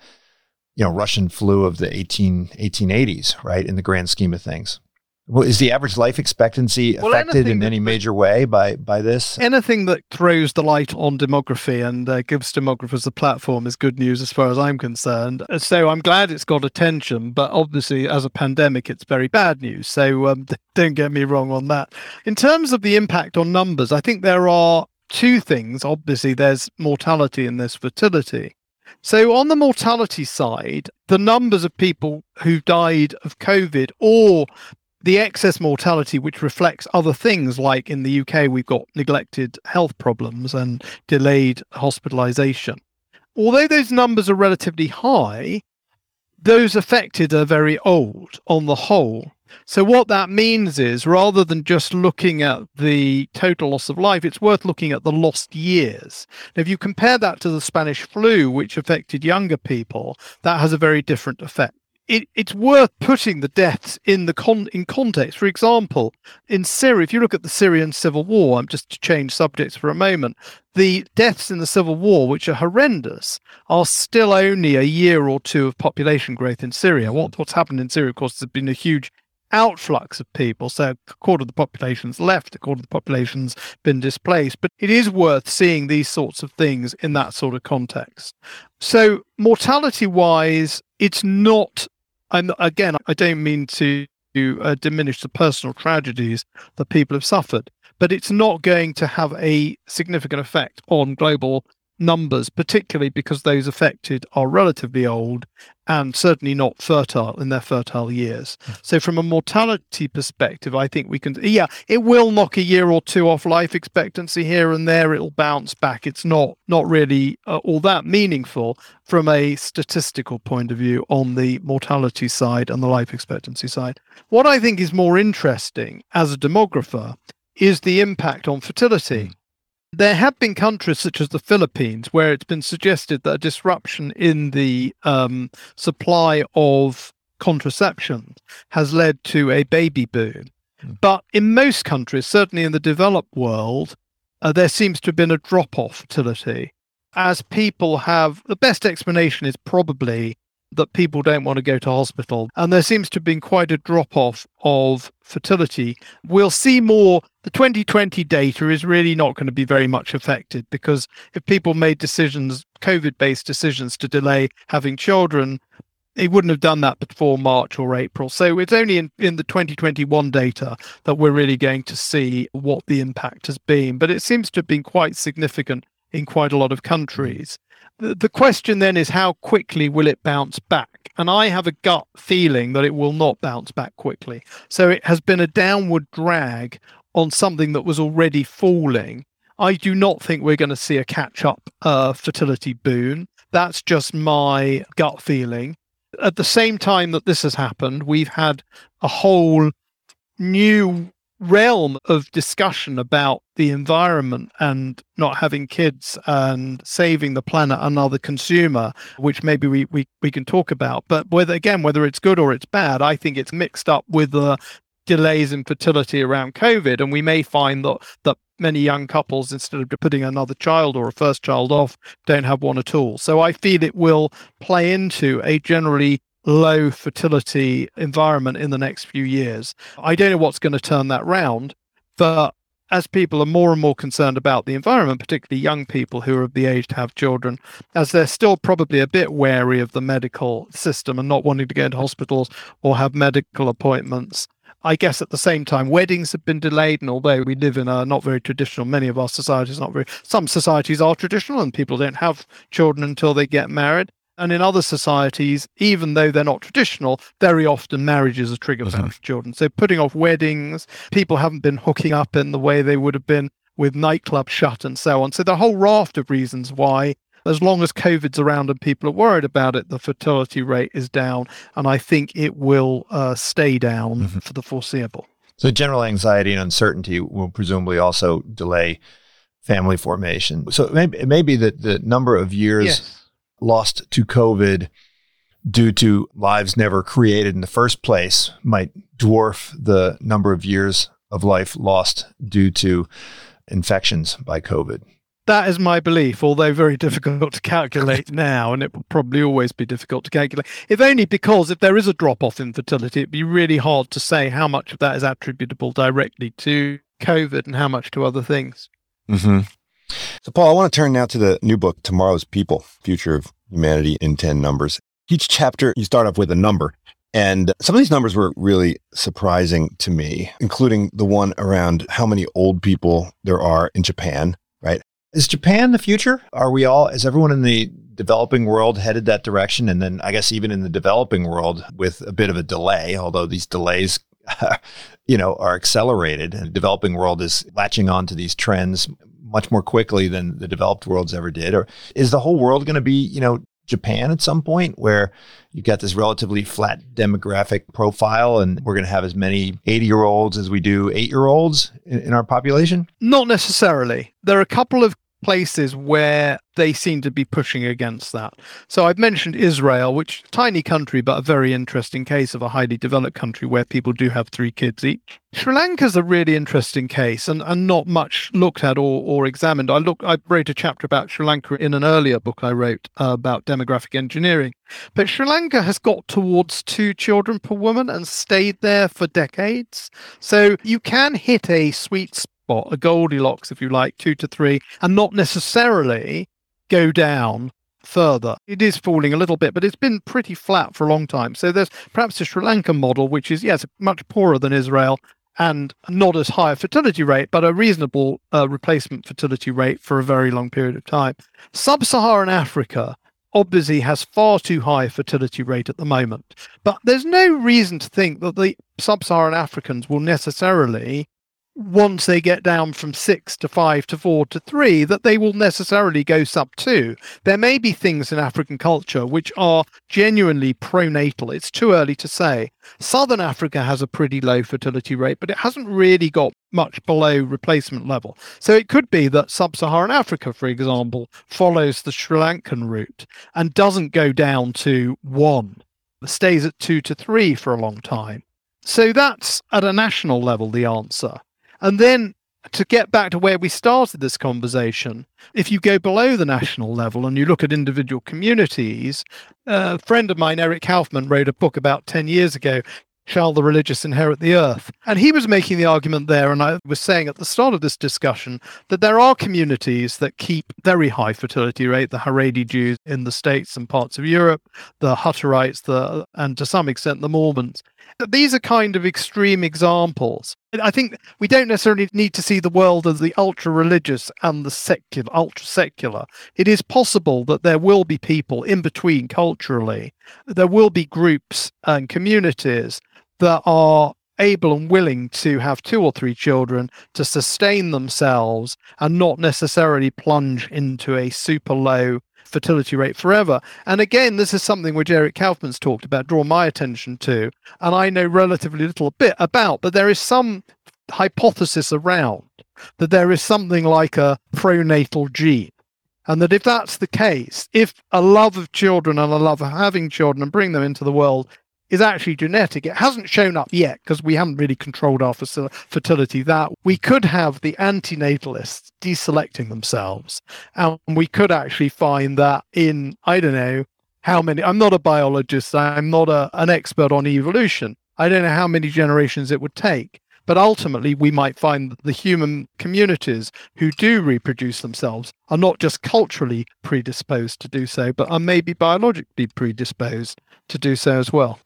you know Russian flu of the 18, 1880s, right? In the grand scheme of things. Well, is the average life expectancy Well, affected in any that- major way by by this? Anything that throws the light on demography and uh, gives demographers a platform is good news as far as I'm concerned. Uh, So I'm glad it's got attention, but obviously, as a pandemic, it's very bad news. So um, don't get me wrong on that. In terms of the impact on numbers, I think there are two things. Obviously, there's mortality and there's fertility. So, on the mortality side, the numbers of people who died of COVID or the excess mortality, which reflects other things like in the UK, we've got neglected health problems and delayed hospitalization. Although those numbers are relatively high, those affected are very old on the whole. So, what that means is rather than just looking at the total loss of life, it's worth looking at the lost years. Now, if you compare that to the Spanish flu, which affected younger people, that has a very different effect. It, it's worth putting the deaths in the con- in context. For example, in Syria, if you look at the Syrian civil war, I'm just to change subjects for a moment, the deaths in the civil war, which are horrendous, are still only a year or two of population growth in Syria. What, what's happened in Syria, of course, has been a huge outflux of people. So a quarter of the population's left, a quarter of the population's been displaced. But it is worth seeing these sorts of things in that sort of context. So mortality wise, it's not, and again, I don't mean to uh, diminish the personal tragedies that people have suffered, but it's not going to have a significant effect on global numbers, particularly because those affected are relatively old and certainly not fertile in their fertile years. So, from a mortality perspective, I think we can, yeah, it will knock a year or two off life expectancy here and there. It'll bounce back. It's not not really uh, all that meaningful from a statistical point of view on the mortality side and the life expectancy side. What I think is more interesting as a demographer is the impact on fertility. There have been countries such as the Philippines where it's been suggested that a disruption in the um, supply of contraception has led to a baby boom. But in most countries, certainly in the developed world, uh, there seems to have been a drop off fertility. As people have, the best explanation is probably that people don't want to go to hospital. And there seems to have been quite a drop off of fertility. We'll see more. The 2020 data is really not going to be very much affected because if people made decisions, COVID based decisions to delay having children, they wouldn't have done that before March or April. So it's only in, in the 2021 data that we're really going to see what the impact has been. But it seems to have been quite significant in quite a lot of countries. The, the question then is how quickly will it bounce back? And I have a gut feeling that it will not bounce back quickly. So it has been a downward drag on something that was already falling. I do not think we're going to see a catch up uh, fertility boon. That's just my gut feeling. At the same time that this has happened, we've had a whole new realm of discussion about the environment and not having kids and saving the planet another consumer which maybe we, we we can talk about. But whether again whether it's good or it's bad i think it's mixed up with the delays in fertility around covid. And we may find that that many young couples instead of putting another child or a first child off don't have one at all. So i feel it will play into a generally low fertility environment in the next few years. I don't know what's going to turn that round, but as people are more and more concerned about the environment, particularly young people who are of the age to have children, as they're still probably a bit wary of the medical system and not wanting to go into hospitals or have medical appointments. I guess at the same time, weddings have been delayed, and although we live in a not very traditional, many of our societies not very. Some societies are traditional, and people don't have children until they get married. And in other societies, even though they're not traditional, very often marriage is a trigger for having children. So putting off weddings, people haven't been hooking up in the way they would have been with nightclubs shut and so on. So the whole raft of reasons why, as long as COVID's around and people are worried about it, the fertility rate is down. And I think it will uh, stay down Mhm. for the foreseeable. So general anxiety and uncertainty will presumably also delay family formation. So it may, it may be that the number of years Yes. Lost to COVID due to lives never created in the first place might dwarf the number of years of life lost due to infections by COVID. That is my belief, although very difficult to calculate now, and it will probably always be difficult to calculate. If only because if there is a drop off in fertility, it'd be really hard to say how much of that is attributable directly to COVID and how much to other things. Mm-hmm. So, Paul, I want to turn now to the new book, Tomorrow's People Future of Humanity in 10 Numbers. Each chapter, you start off with a number. And some of these numbers were really surprising to me, including the one around how many old people there are in Japan, right? Is Japan the future? Are we all, is everyone in the developing world headed that direction? And then I guess even in the developing world with a bit of a delay, although these delays, you know, are accelerated and the developing world is latching on to these trends much more quickly than the developed worlds ever did? Or is the whole world going to be, you know, Japan at some point where you've got this relatively flat demographic profile and we're going to have as many 80 year olds as we do eight year olds in, in, our population? Not necessarily. There are a couple of places where they seem to be pushing against that. So I've mentioned Israel, which tiny country but a very interesting case of a highly developed country where people do have three kids each. Sri Lanka is a really interesting case and, and not much looked at or, or examined. I look I wrote a chapter about Sri Lanka in an earlier book I wrote uh, about demographic engineering. But Sri Lanka has got towards two children per woman and stayed there for decades. So you can hit a sweet spot spot, a Goldilocks, if you like, two to three, and not necessarily go down further. It is falling a little bit, but it's been pretty flat for a long time. So there's perhaps a Sri Lankan model, which is, yes, much poorer than Israel and not as high a fertility rate, but a reasonable uh, replacement fertility rate for a very long period of time. Sub Saharan Africa obviously has far too high a fertility rate at the moment, but there's no reason to think that the sub Saharan Africans will necessarily once they get down from six to five to four to three, that they will necessarily go sub two. There may be things in African culture which are genuinely pronatal. It's too early to say. Southern Africa has a pretty low fertility rate, but it hasn't really got much below replacement level. So it could be that sub Saharan Africa, for example, follows the Sri Lankan route and doesn't go down to one, stays at two to three for a long time. So that's at a national level the answer. And then to get back to where we started this conversation, if you go below the national level and you look at individual communities, a friend of mine, Eric Kaufmann, wrote a book about 10 years ago Shall the religious inherit the earth? And he was making the argument there, and I was saying at the start of this discussion that there are communities that keep very high fertility rate, the Haredi Jews in the States and parts of Europe, the Hutterites, the and to some extent the Mormons. These are kind of extreme examples. I think we don't necessarily need to see the world as the ultra religious and the secular, ultra secular. It is possible that there will be people in between culturally. There will be groups and communities that are able and willing to have two or three children to sustain themselves and not necessarily plunge into a super low fertility rate forever. And again, this is something which Eric Kaufmann's talked about, draw my attention to, and I know relatively little bit about, but there is some hypothesis around that there is something like a pronatal gene. And that if that's the case, if a love of children and a love of having children and bring them into the world is actually genetic. It hasn't shown up yet because we haven't really controlled our fertility that we could have the antinatalists deselecting themselves. And we could actually find that in, I don't know, how many, I'm not a biologist, I'm not a, an expert on evolution. I don't know how many generations it would take. But ultimately, we might find that the human communities who do reproduce themselves are not just culturally predisposed to do so, but are maybe biologically predisposed to do so as well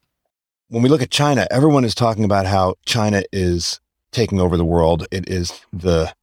when we look at China, everyone is talking about how China is taking over the world. It is the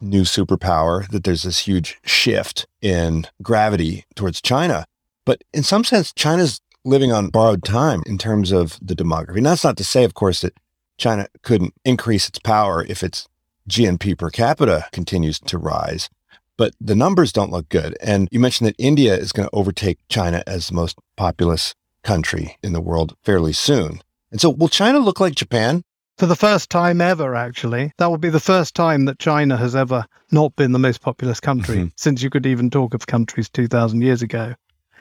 new superpower, that there's this huge shift in gravity towards China. But in some sense, China's living on borrowed time in terms of the demography. And that's not to say, of course, that China couldn't increase its power if its GNP per capita continues to rise. But the numbers don't look good. And you mentioned that India is going to overtake China as the most populous country in the world fairly soon. And so, will China look like Japan? For the first time ever, actually. That will be the first time that China has ever not been the most populous country mm-hmm. since you could even talk of countries 2,000 years ago.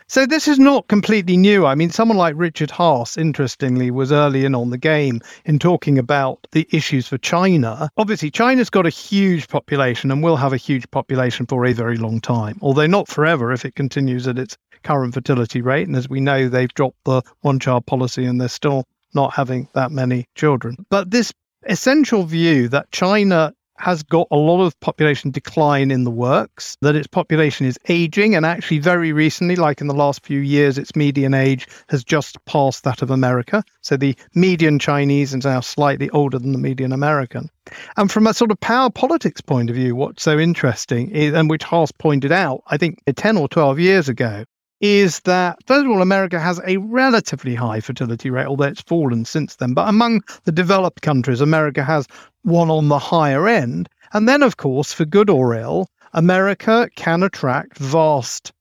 So this is not completely new. I mean, someone like Richard Haass, interestingly, was early in on the game in talking about the issues for China. Obviously, China's got a huge population and will have a huge population for a very long time, although not forever if it continues at its current fertility rate. And as we know, they've dropped the one child policy and they're still not having that many children. But this essential view that China has got a lot of population decline in the works, that its population is aging. And actually, very recently, like in the last few years, its median age has just passed that of America. So the median Chinese is now slightly older than the median American. And from a sort of power politics point of view, what's so interesting is, and which Haass pointed out, I think 10 or 12 years ago, is that, first of all, America has a relatively high fertility rate, although it's fallen since then. But among the developed countries, America has one on the higher end. And then, of course, for good or ill, America can attract vast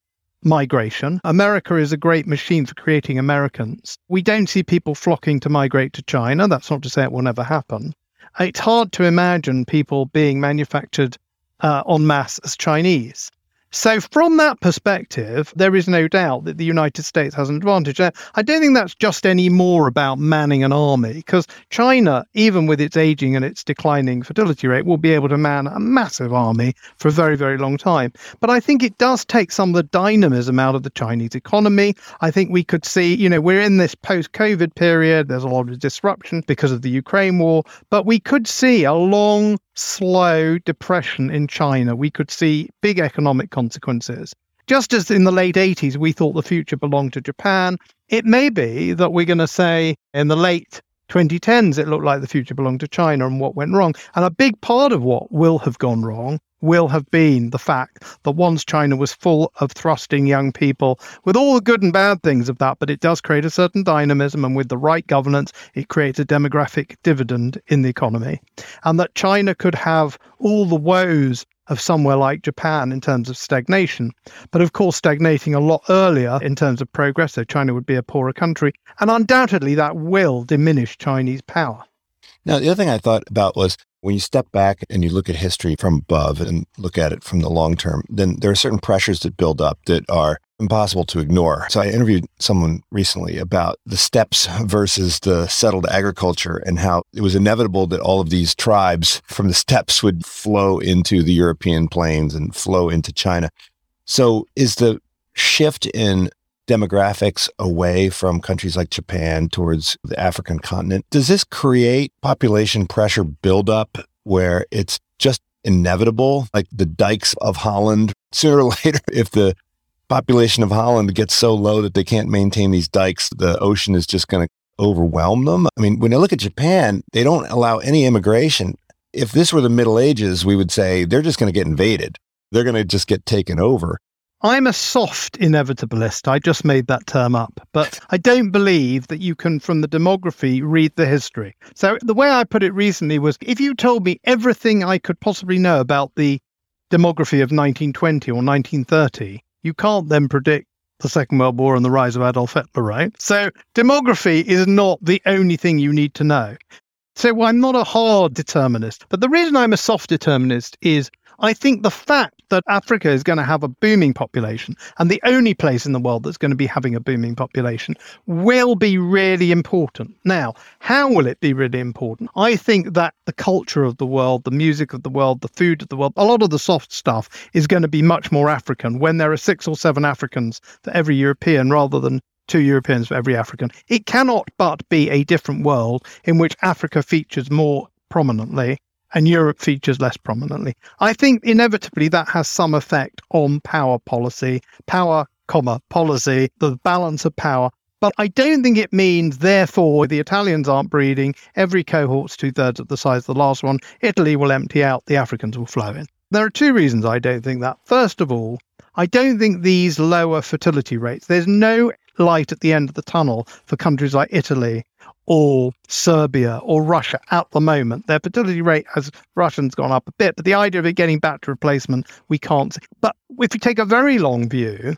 migration. America is a great machine for creating Americans. We don't see people flocking to migrate to China. That's not to say it will never happen. It's hard to imagine people being manufactured uh, en masse as Chinese. So, from that perspective, there is no doubt that the United States has an advantage. Uh, I don't think that's just any more about manning an army, because China, even with its aging and its declining fertility rate, will be able to man a massive army for a very, very long time. But I think it does take some of the dynamism out of the Chinese economy. I think we could see, you know, we're in this post COVID period, there's a lot of disruption because of the Ukraine war, but we could see a long, slow depression in China. We could see big economic consequences. Just as in the late 80s, we thought the future belonged to Japan, it may be that we're going to say in the late 2010s, it looked like the future belonged to China and what went wrong. And a big part of what will have gone wrong will have been the fact that once China was full of thrusting young people with all the good and bad things of that, but it does create a certain dynamism. And with the right governance, it creates a demographic dividend in the economy. And that China could have all the woes of somewhere like Japan in terms of stagnation, but of course, stagnating a lot earlier in terms of progress. So China would be a poorer country. And undoubtedly, that will diminish Chinese power. Now, the other thing I thought about was when you step back and you look at history from above and look at it from the long term, then there are certain pressures that build up that are impossible to ignore. So I interviewed someone recently about the steppes versus the settled agriculture and how it was inevitable that all of these tribes from the steppes would flow into the European plains and flow into China. So is the shift in demographics away from countries like Japan towards the African continent. Does this create population pressure buildup where it's just inevitable, like the dikes of Holland? Sooner or later, if the population of Holland gets so low that they can't maintain these dikes, the ocean is just going to overwhelm them. I mean, when I look at Japan, they don't allow any immigration. If this were the Middle Ages, we would say they're just going to get invaded. They're going to just get taken over. I'm a soft inevitabilist. I just made that term up. But I don't believe that you can, from the demography, read the history. So the way I put it recently was if you told me everything I could possibly know about the demography of 1920 or 1930, you can't then predict the Second World War and the rise of Adolf Hitler, right? So demography is not the only thing you need to know. So well, I'm not a hard determinist, but the reason I'm a soft determinist is I think the fact that Africa is going to have a booming population and the only place in the world that's going to be having a booming population will be really important. Now, how will it be really important? I think that the culture of the world, the music of the world, the food of the world, a lot of the soft stuff is going to be much more African when there are six or seven Africans for every European rather than two Europeans for every African. It cannot but be a different world in which Africa features more prominently and Europe features less prominently. I think inevitably that has some effect on power policy, power, comma, policy, the balance of power. But I don't think it means, therefore, the Italians aren't breeding, every cohort's two thirds of the size of the last one, Italy will empty out, the Africans will flow in. There are two reasons I don't think that. First of all, I don't think these lower fertility rates, there's no light at the end of the tunnel for countries like Italy or Serbia or Russia at the moment. Their fertility rate has Russians gone up a bit, but the idea of it getting back to replacement, we can't see. But if we take a very long view,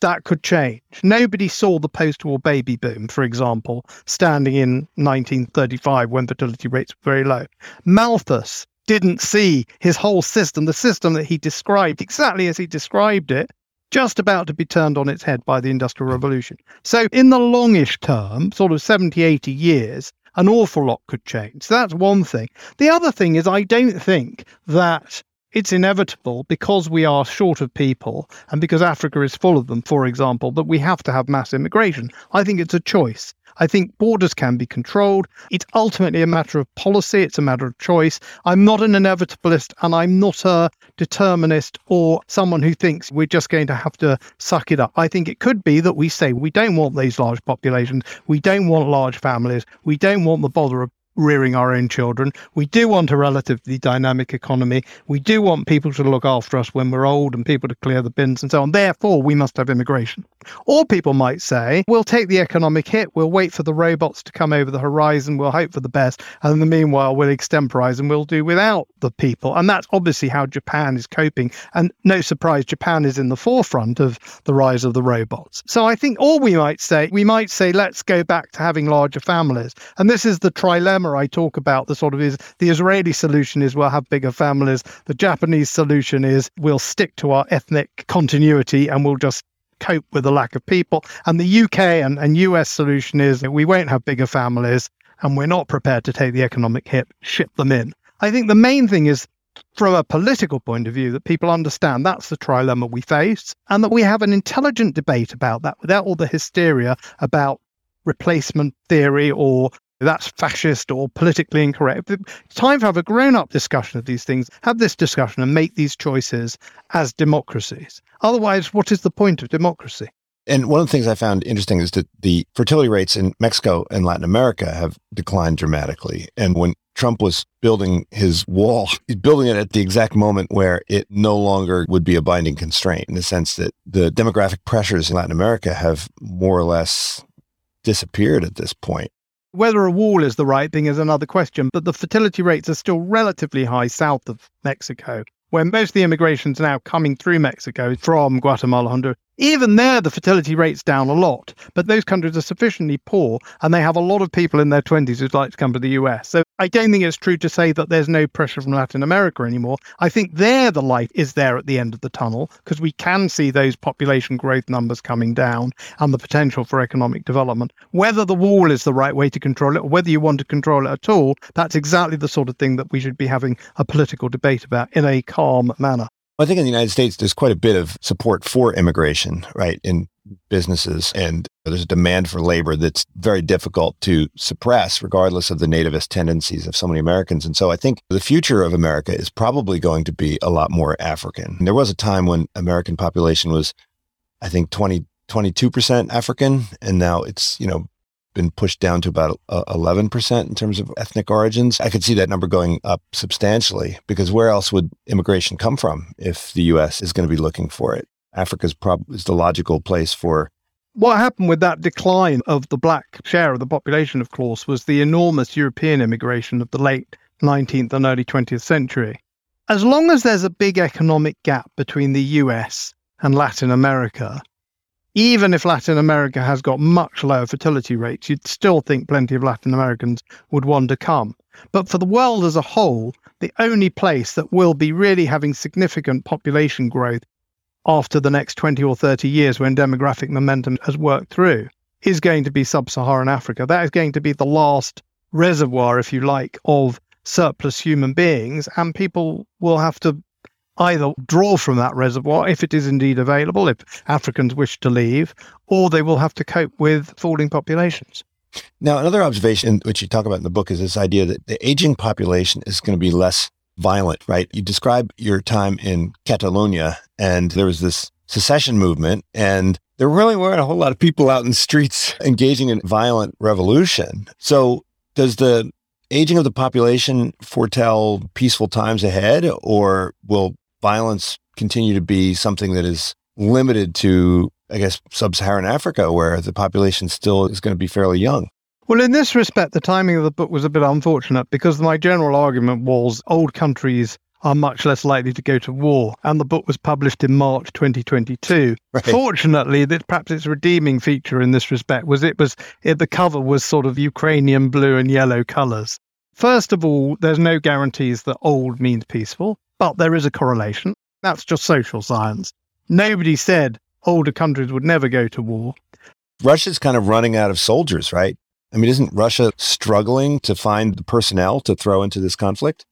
that could change. Nobody saw the post war baby boom, for example, standing in 1935 when fertility rates were very low. Malthus didn't see his whole system, the system that he described exactly as he described it, just about to be turned on its head by the Industrial Revolution. So, in the longish term, sort of 70, 80 years, an awful lot could change. So, that's one thing. The other thing is, I don't think that it's inevitable because we are short of people and because Africa is full of them, for example, that we have to have mass immigration. I think it's a choice. I think borders can be controlled. It's ultimately a matter of policy, it's a matter of choice. I'm not an inevitabilist and I'm not a determinist or someone who thinks we're just going to have to suck it up. I think it could be that we say we don't want these large populations, we don't want large families, we don't want the bother of rearing our own children. We do want a relatively dynamic economy. We do want people to look after us when we're old and people to clear the bins and so on. Therefore, we must have immigration. Or people might say, we'll take the economic hit, we'll wait for the robots to come over the horizon, we'll hope for the best, and in the meanwhile, we'll extemporize and we'll do without the people. And that's obviously how Japan is coping. And no surprise, Japan is in the forefront of the rise of the robots. So I think all we might say, we might say, let's go back to having larger families. And this is the trilemma I talk about the sort of is the Israeli solution is we'll have bigger families. The Japanese solution is we'll stick to our ethnic continuity and we'll just cope with the lack of people. And the UK and, and US solution is we won't have bigger families and we're not prepared to take the economic hit, ship them in. I think the main thing is from a political point of view that people understand that's the trilemma we face and that we have an intelligent debate about that without all the hysteria about replacement theory or that's fascist or politically incorrect. It's time to have a grown up discussion of these things, have this discussion and make these choices as democracies. Otherwise, what is the point of democracy? And one of the things I found interesting is that the fertility rates in Mexico and Latin America have declined dramatically. And when Trump was building his wall, he's building it at the exact moment where it no longer would be a binding constraint in the sense that the demographic pressures in Latin America have more or less disappeared at this point. Whether a wall is the right thing is another question, but the fertility rates are still relatively high south of Mexico, where most of the immigration is now coming through Mexico from Guatemala, Honduras, even there, the fertility rate's down a lot, but those countries are sufficiently poor and they have a lot of people in their 20s who'd like to come to the US. So I don't think it's true to say that there's no pressure from Latin America anymore. I think there the light is there at the end of the tunnel because we can see those population growth numbers coming down and the potential for economic development. Whether the wall is the right way to control it or whether you want to control it at all, that's exactly the sort of thing that we should be having a political debate about in a calm manner. I think in the United States, there's quite a bit of support for immigration, right, in businesses. And there's a demand for labor that's very difficult to suppress, regardless of the nativist tendencies of so many Americans. And so I think the future of America is probably going to be a lot more African. And there was a time when American population was, I think, 20, 22% African. And now it's, you know, been pushed down to about 11% uh, in terms of ethnic origins. I could see that number going up substantially because where else would immigration come from if the US is going to be looking for it? Africa prob- is the logical place for. What happened with that decline of the black share of the population, of course, was the enormous European immigration of the late 19th and early 20th century. As long as there's a big economic gap between the US and Latin America, even if Latin America has got much lower fertility rates, you'd still think plenty of Latin Americans would want to come. But for the world as a whole, the only place that will be really having significant population growth after the next 20 or 30 years when demographic momentum has worked through is going to be sub Saharan Africa. That is going to be the last reservoir, if you like, of surplus human beings, and people will have to either draw from that reservoir if it is indeed available, if Africans wish to leave, or they will have to cope with falling populations. Now, another observation which you talk about in the book is this idea that the aging population is going to be less violent, right? You describe your time in Catalonia, and there was this secession movement, and there really weren't a whole lot of people out in the streets engaging in violent revolution. So, does the aging of the population foretell peaceful times ahead, or will violence continue to be something that is limited to, I guess, sub Saharan Africa, where the population still is going to be fairly young. Well, in this respect, the timing of the book was a bit unfortunate because my general argument was old countries are much less likely to go to war. And the book was published in March 2022. Right. Fortunately, that perhaps its redeeming feature in this respect was it was it, the cover was sort of Ukrainian blue and yellow colors. First of all, there's no guarantees that old means peaceful but there is a correlation. That's just social science. Nobody said older countries would never go to war. Russia's kind of running out of soldiers, right? I mean, isn't Russia struggling to find the personnel to throw into this conflict?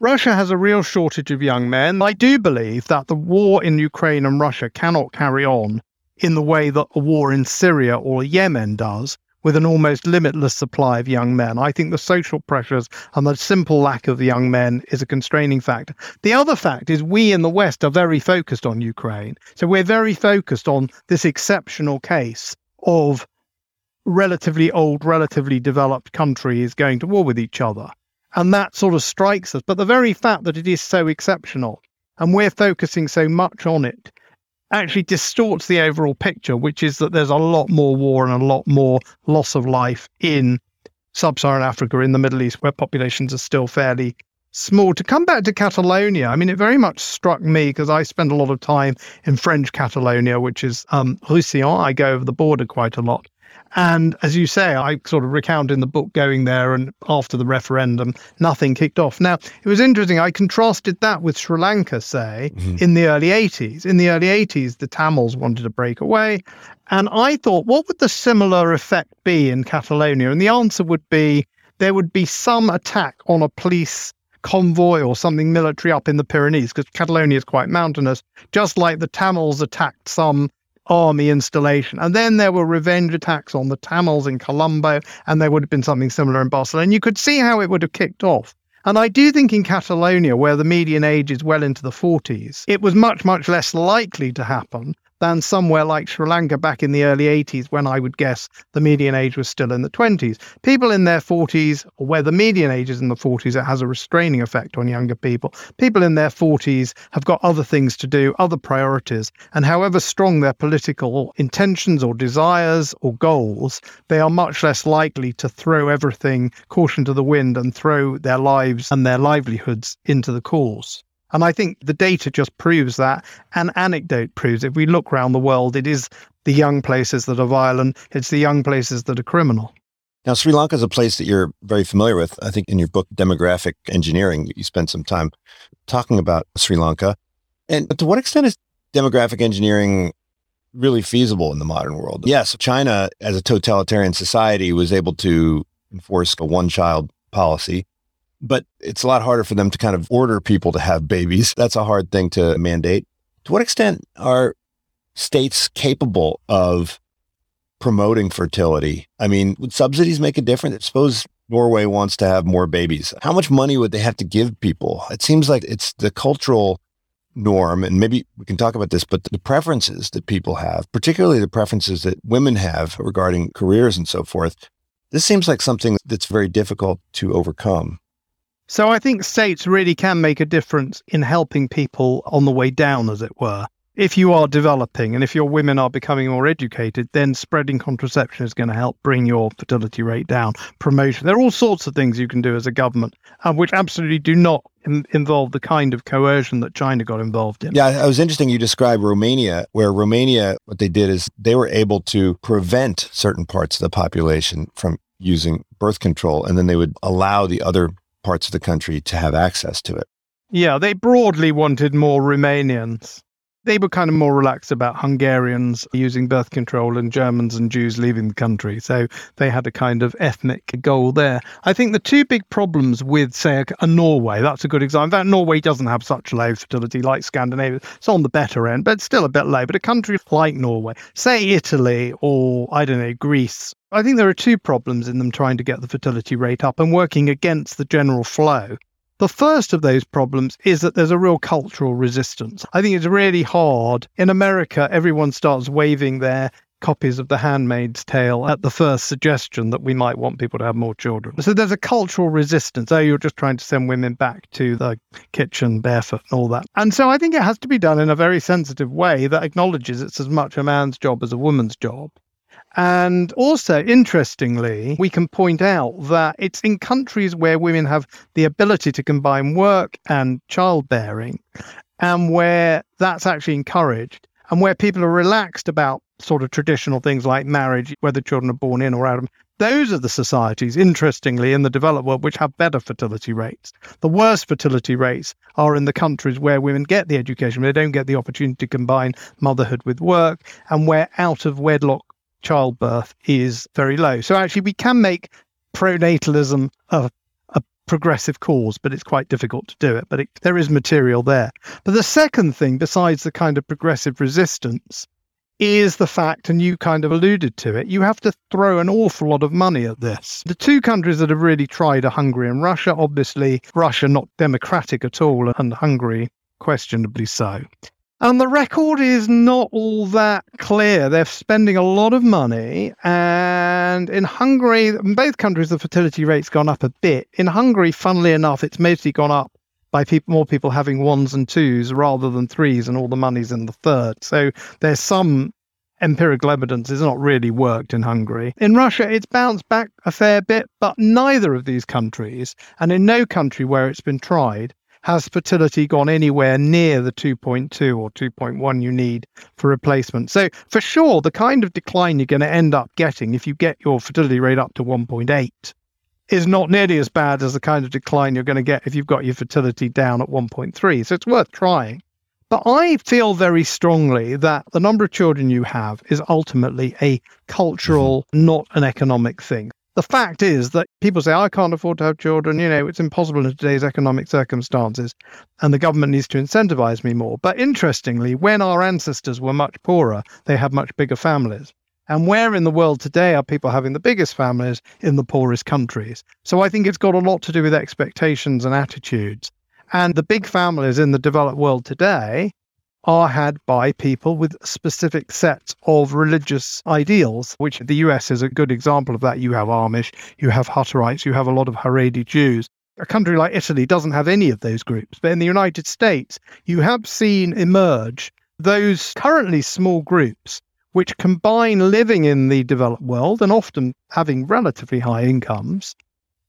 Russia has a real shortage of young men. I do believe that the war in Ukraine and Russia cannot carry on in the way that a war in Syria or Yemen does, with an almost limitless supply of young men. I think the social pressures and the simple lack of young men is a constraining factor. The other fact is we in the West are very focused on Ukraine. So we're very focused on this exceptional case of relatively old, relatively developed countries going to war with each other. And that sort of strikes us. But the very fact that it is so exceptional and we're focusing so much on it actually distorts the overall picture, which is that there's a lot more war and a lot more loss of life in sub Saharan Africa, in the Middle East, where populations are still fairly small. To come back to Catalonia, I mean, it very much struck me because I spend a lot of time in French Catalonia, which is um, Roussillon. I go over the border quite a lot. And as you say, I sort of recount in the book going there and after the referendum, nothing kicked off. Now, it was interesting. I contrasted that with Sri Lanka, say, mm-hmm. in the early 80s. In the early 80s, the Tamils wanted to break away. And I thought, what would the similar effect be in Catalonia? And the answer would be there would be some attack on a police convoy or something military up in the Pyrenees, because Catalonia is quite mountainous, just like the Tamils attacked some army installation. And then there were revenge attacks on the Tamils in Colombo, and there would have been something similar in Barcelona. And you could see how it would have kicked off. And I do think in Catalonia, where the median age is well into the 40s, it was much, much less likely to happen than somewhere like Sri Lanka back in the early 80s, when I would guess the median age was still in the 20s. People in their 40s, or where the median age is in the 40s, it has a restraining effect on younger people. People in their 40s have got other things to do, other priorities, and however strong their political intentions or desires or goals, they are much less likely to throw everything caution to the wind and throw their lives and their livelihoods into the cause. And I think the data just proves that. An anecdote proves if we look around the world, it is the young places that are violent, it's the young places that are criminal. Now, Sri Lanka is a place that you're very familiar with. I think in your book, Demographic Engineering, you spent some time talking about Sri Lanka. And to what extent is demographic engineering really feasible in the modern world? Yes, China, as a totalitarian society, was able to enforce a one child policy but it's a lot harder for them to kind of order people to have babies. That's a hard thing to mandate. To what extent are states capable of promoting fertility? I mean, would subsidies make a difference? Suppose Norway wants to have more babies. How much money would they have to give people? It seems like it's the cultural norm, and maybe we can talk about this, but the preferences that people have, particularly the preferences that women have regarding careers and so forth, this seems like something that's very difficult to overcome. So I think states really can make a difference in helping people on the way down, as it were. If you are developing and if your women are becoming more educated, then spreading contraception is going to help bring your fertility rate down. Promotion. There are all sorts of things you can do as a government, uh, which absolutely do not in- involve the kind of coercion that China got involved in. Yeah, it was interesting you described Romania, where Romania, what they did is they were able to prevent certain parts of the population from using birth control, and then they would allow the other parts of the country to have access to it. Yeah, they broadly wanted more Romanians. They were kind of more relaxed about Hungarians using birth control and Germans and Jews leaving the country. So they had a kind of ethnic goal there. I think the two big problems with, say, a, a Norway, that's a good example. That Norway doesn't have such low fertility like Scandinavia. It's on the better end, but still a bit low. But a country like Norway, say Italy or, I don't know, Greece, I think there are two problems in them trying to get the fertility rate up and working against the general flow. The first of those problems is that there's a real cultural resistance. I think it's really hard. In America, everyone starts waving their copies of The Handmaid's Tale at the first suggestion that we might want people to have more children. So there's a cultural resistance. Oh, you're just trying to send women back to the kitchen barefoot and all that. And so I think it has to be done in a very sensitive way that acknowledges it's as much a man's job as a woman's job. And also, interestingly, we can point out that it's in countries where women have the ability to combine work and childbearing, and where that's actually encouraged, and where people are relaxed about sort of traditional things like marriage, whether children are born in or out of those are the societies, interestingly, in the developed world which have better fertility rates. The worst fertility rates are in the countries where women get the education, they don't get the opportunity to combine motherhood with work, and where out of wedlock childbirth is very low. So actually, we can make pronatalism a, a progressive cause, but it's quite difficult to do it. But it, there is material there. But the second thing, besides the kind of progressive resistance, is the fact, and you kind of alluded to it, you have to throw an awful lot of money at this. The two countries that have really tried are Hungary and Russia. Obviously, Russia not democratic at all, and Hungary questionably so. And the record is not all that clear. They're spending a lot of money. And in Hungary, in both countries, the fertility rate's gone up a bit. In Hungary, funnily enough, it's mostly gone up by more people having ones and twos rather than threes, and all the money's in the third. So there's some empirical evidence it's not really worked in Hungary. In Russia, it's bounced back a fair bit, but neither of these countries, and in no country where it's been tried, has fertility gone anywhere near the 2.2 or 2.1 you need for replacement. So, for sure, the kind of decline you're going to end up getting if you get your fertility rate up to 1.8 is not nearly as bad as the kind of decline you're going to get if you've got your fertility down at 1.3. So it's worth trying. But I feel very strongly that the number of children you have is ultimately a cultural, not an economic thing. The fact is that people say, I can't afford to have children. You know, it's impossible in today's economic circumstances, and the government needs to incentivize me more. But interestingly, when our ancestors were much poorer, they had much bigger families. And where in the world today are people having the biggest families in the poorest countries? So I think it's got a lot to do with expectations and attitudes. And the big families in the developed world today are had by people with specific sets of religious ideals, which the US is a good example of that. You have Amish, you have Hutterites, you have a lot of Haredi Jews. A country like Italy doesn't have any of those groups. But in the United States, you have seen emerge those currently small groups which combine living in the developed world and often having relatively high incomes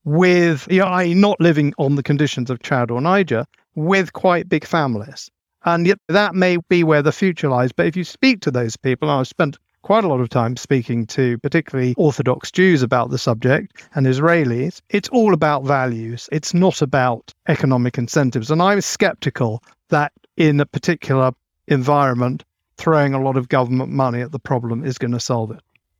with, you know, not living on the conditions of Chad or Niger, with quite big families. And yet that may be where the future lies. But if you speak to those people, I've spent quite a lot of time speaking to particularly Orthodox Jews about the subject and Israelis, it's all about values. It's not about economic incentives. And I'm skeptical that in a particular environment, throwing a lot of government money at the problem is going to solve it.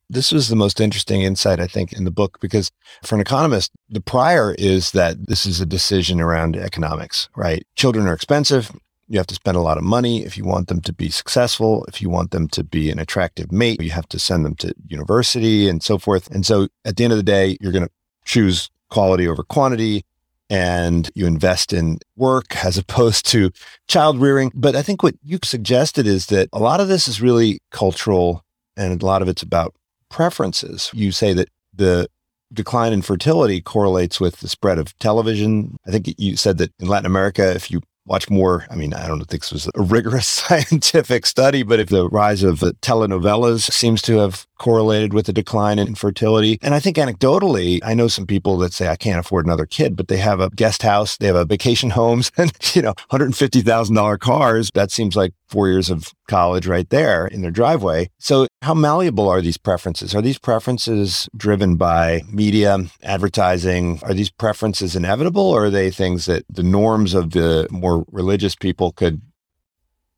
This was the most interesting insight, I think, in the book, because for an economist, the prior is that this is a decision around economics, right? Children are expensive. You have to spend a lot of money if you want them to be successful. If you want them to be an attractive mate, you have to send them to university and so forth. And so at the end of the day, you're going to choose quality over quantity and you invest in work as opposed to child rearing. But I think what you suggested is that a lot of this is really cultural and a lot of it's about preferences. You say that the decline in fertility correlates with the spread of television. I think you said that in Latin America, if you watch more. I mean, I don't think this was a rigorous scientific study, but if the rise of telenovelas seems to have correlated with the decline in fertility. And I think anecdotally, I know some people that say I can't afford another kid, but they have a guest house, they have a vacation homes and, you know, $150,000 cars. That seems like four years of college right there in their driveway. So how malleable are these preferences? Are these preferences driven by media, advertising? Are these preferences inevitable or are they things that the norms of the more religious people could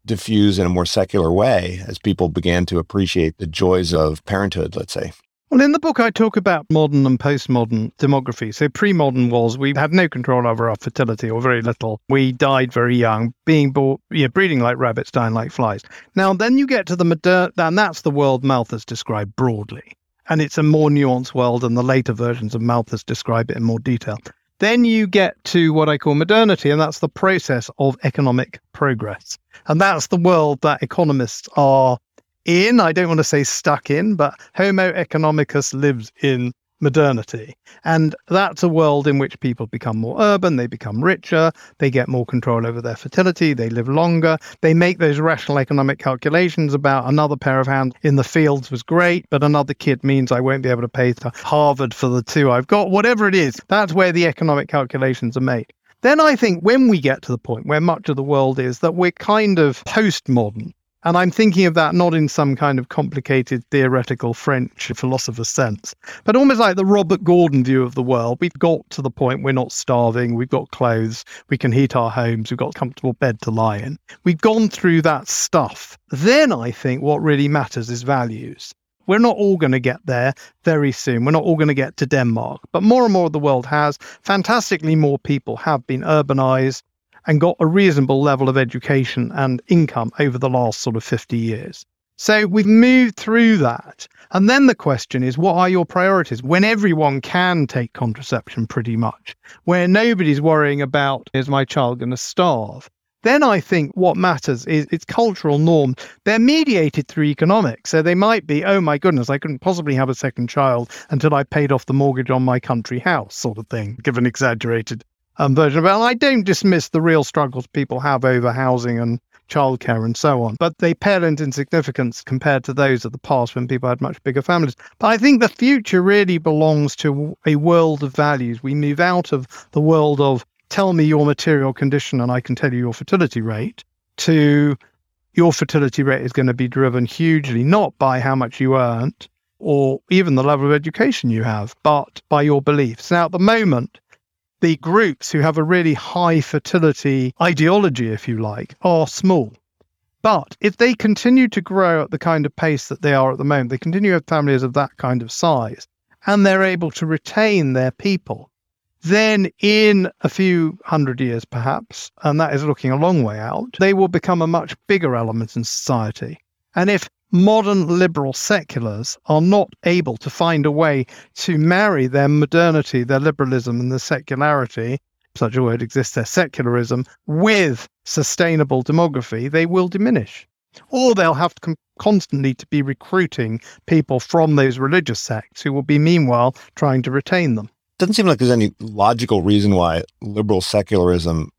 diffuse in a more secular way as people began to appreciate the joys of parenthood, let's say. Well, in the book, I talk about modern and postmodern demography. So, pre modern was we had no control over our fertility or very little. We died very young, being born, breeding like rabbits, dying like flies. Now, then you get to the modern, and that's the world Malthus described broadly. And it's a more nuanced world, and the later versions of Malthus describe it in more detail. Then you get to what I call modernity, and that's the process of economic progress. And that's the world that economists are in. I don't want to say stuck in, but Homo economicus lives in modernity. And that's a world in which people become more urban, they become richer, they get more control over their fertility, they live longer, they make those rational economic calculations about another pair of hands in the fields was great, but another kid means I won't be able to pay to Harvard for the two I've got, whatever it is. That's where the economic calculations are made. Then I think when we get to the point where much of the world is that we're kind of postmodern, And I'm thinking of that not in some kind of complicated theoretical French philosopher sense, but almost like the Robert Gordon view of the world. We've got to the point we're not starving, we've got clothes, we can heat our homes, we've got a comfortable bed to lie in. We've gone through that stuff. Then I think what really matters is values. We're not all going to get there very soon. We're not all going to get to Denmark, but more and more of the world has. Fantastically, more people have been urbanized and got a reasonable level of education and income over the last sort of 50 years. So we've moved through that. And then the question is, what are your priorities when everyone can take contraception pretty much, where nobody's worrying about, is my child going to starve? Then I think what matters is its cultural norm. They're mediated through economics. So they might be, oh my goodness, I couldn't possibly have a second child until I paid off the mortgage on my country house, sort of thing, give an exaggerated um, version. And I don't dismiss the real struggles people have over housing and childcare and so on, but they pale in significance compared to those of the past when people had much bigger families. But I think the future really belongs to a world of values. We move out of the world of tell me your material condition and I can tell you your fertility rate, to your fertility rate is going to be driven hugely not by how much you earned or even the level of education you have, but by your beliefs. Now, at the moment, the groups who have a really high fertility ideology, if you like, are small. But if they continue to grow at the kind of pace that they are at the moment, they continue to have families of that kind of size, and they're able to retain their people, then in a few hundred years, perhaps, and that is looking a long way out, they will become a much bigger element in society. And if modern liberal seculars are not able to find a way to marry their modernity, their liberalism, and their secularity, such a word exists, their secularism, with sustainable demography, they will diminish. Or they'll have to constantly to be recruiting people from those religious sects who will be meanwhile trying to retain them doesn't seem like there's any logical reason why liberal secularism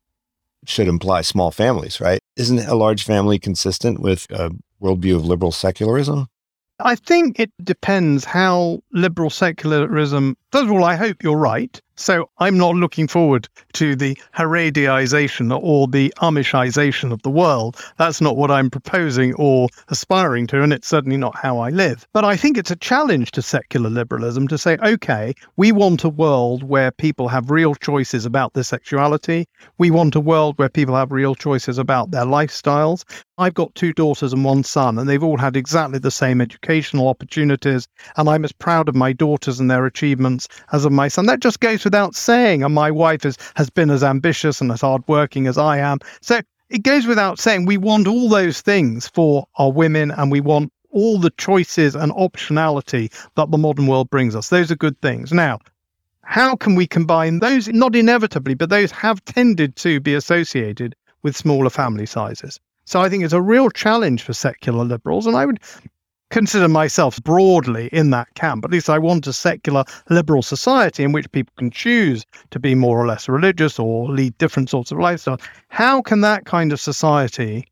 should imply small families, right? Isn't a large family consistent with a worldview of liberal secularism? I think it depends how liberal secularism. First of all, I hope you're right. So I'm not looking forward to the Harediization or the Amishization of the world. That's not what I'm proposing or aspiring to, and it's certainly not how I live. But I think it's a challenge to secular liberalism to say, okay, we want a world where people have real choices about their sexuality. We want a world where people have real choices about their lifestyles. I've got two daughters and one son, and they've all had exactly the same educational opportunities. And I'm as proud of my daughters and their achievements as of my son. That just goes without saying. And my wife is, has been as ambitious and as hardworking as I am. So it goes without saying we want all those things for our women and we want all the choices and optionality that the modern world brings us. Those are good things. Now, how can we combine those? Not inevitably, but those have tended to be associated with smaller family sizes. So I think it's a real challenge for secular liberals. And I would consider myself broadly in that camp. At least I want a secular liberal society in which people can choose to be more or less religious or lead different sorts of lifestyles. How can that kind of society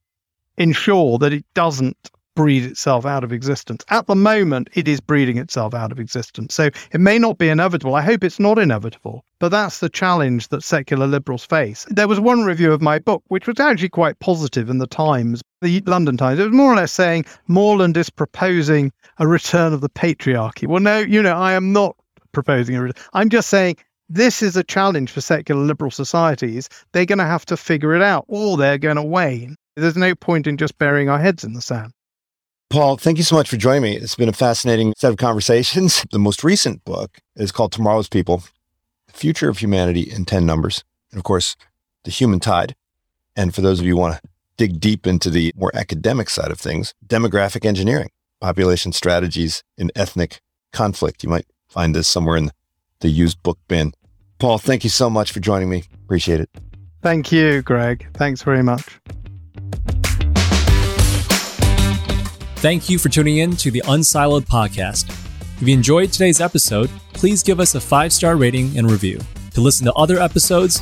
ensure that it doesn't breed itself out of existence. At the moment, it is breeding itself out of existence. So it may not be inevitable. I hope it's not inevitable. But that's the challenge that secular liberals face. There was one review of my book, which was actually quite positive in the Times, the London Times. It was more or less saying Morland is proposing a return of the patriarchy. Well, no, you know, I am not proposing a return. I'm just saying this is a challenge for secular liberal societies. They're going to have to figure it out or they're going to wane. There's no point in just burying our heads in the sand. Paul, thank you so much for joining me. It's been a fascinating set of conversations. The most recent book is called Tomorrow's People The Future of Humanity in 10 Numbers. And of course, The Human Tide. And for those of you who want to dig deep into the more academic side of things, demographic engineering, population strategies in ethnic conflict. You might find this somewhere in the used book bin. Paul, thank you so much for joining me. Appreciate it. Thank you, Greg. Thanks very much. Thank you for tuning in to the Unsiloed podcast. If you enjoyed today's episode, please give us a five star rating and review. To listen to other episodes,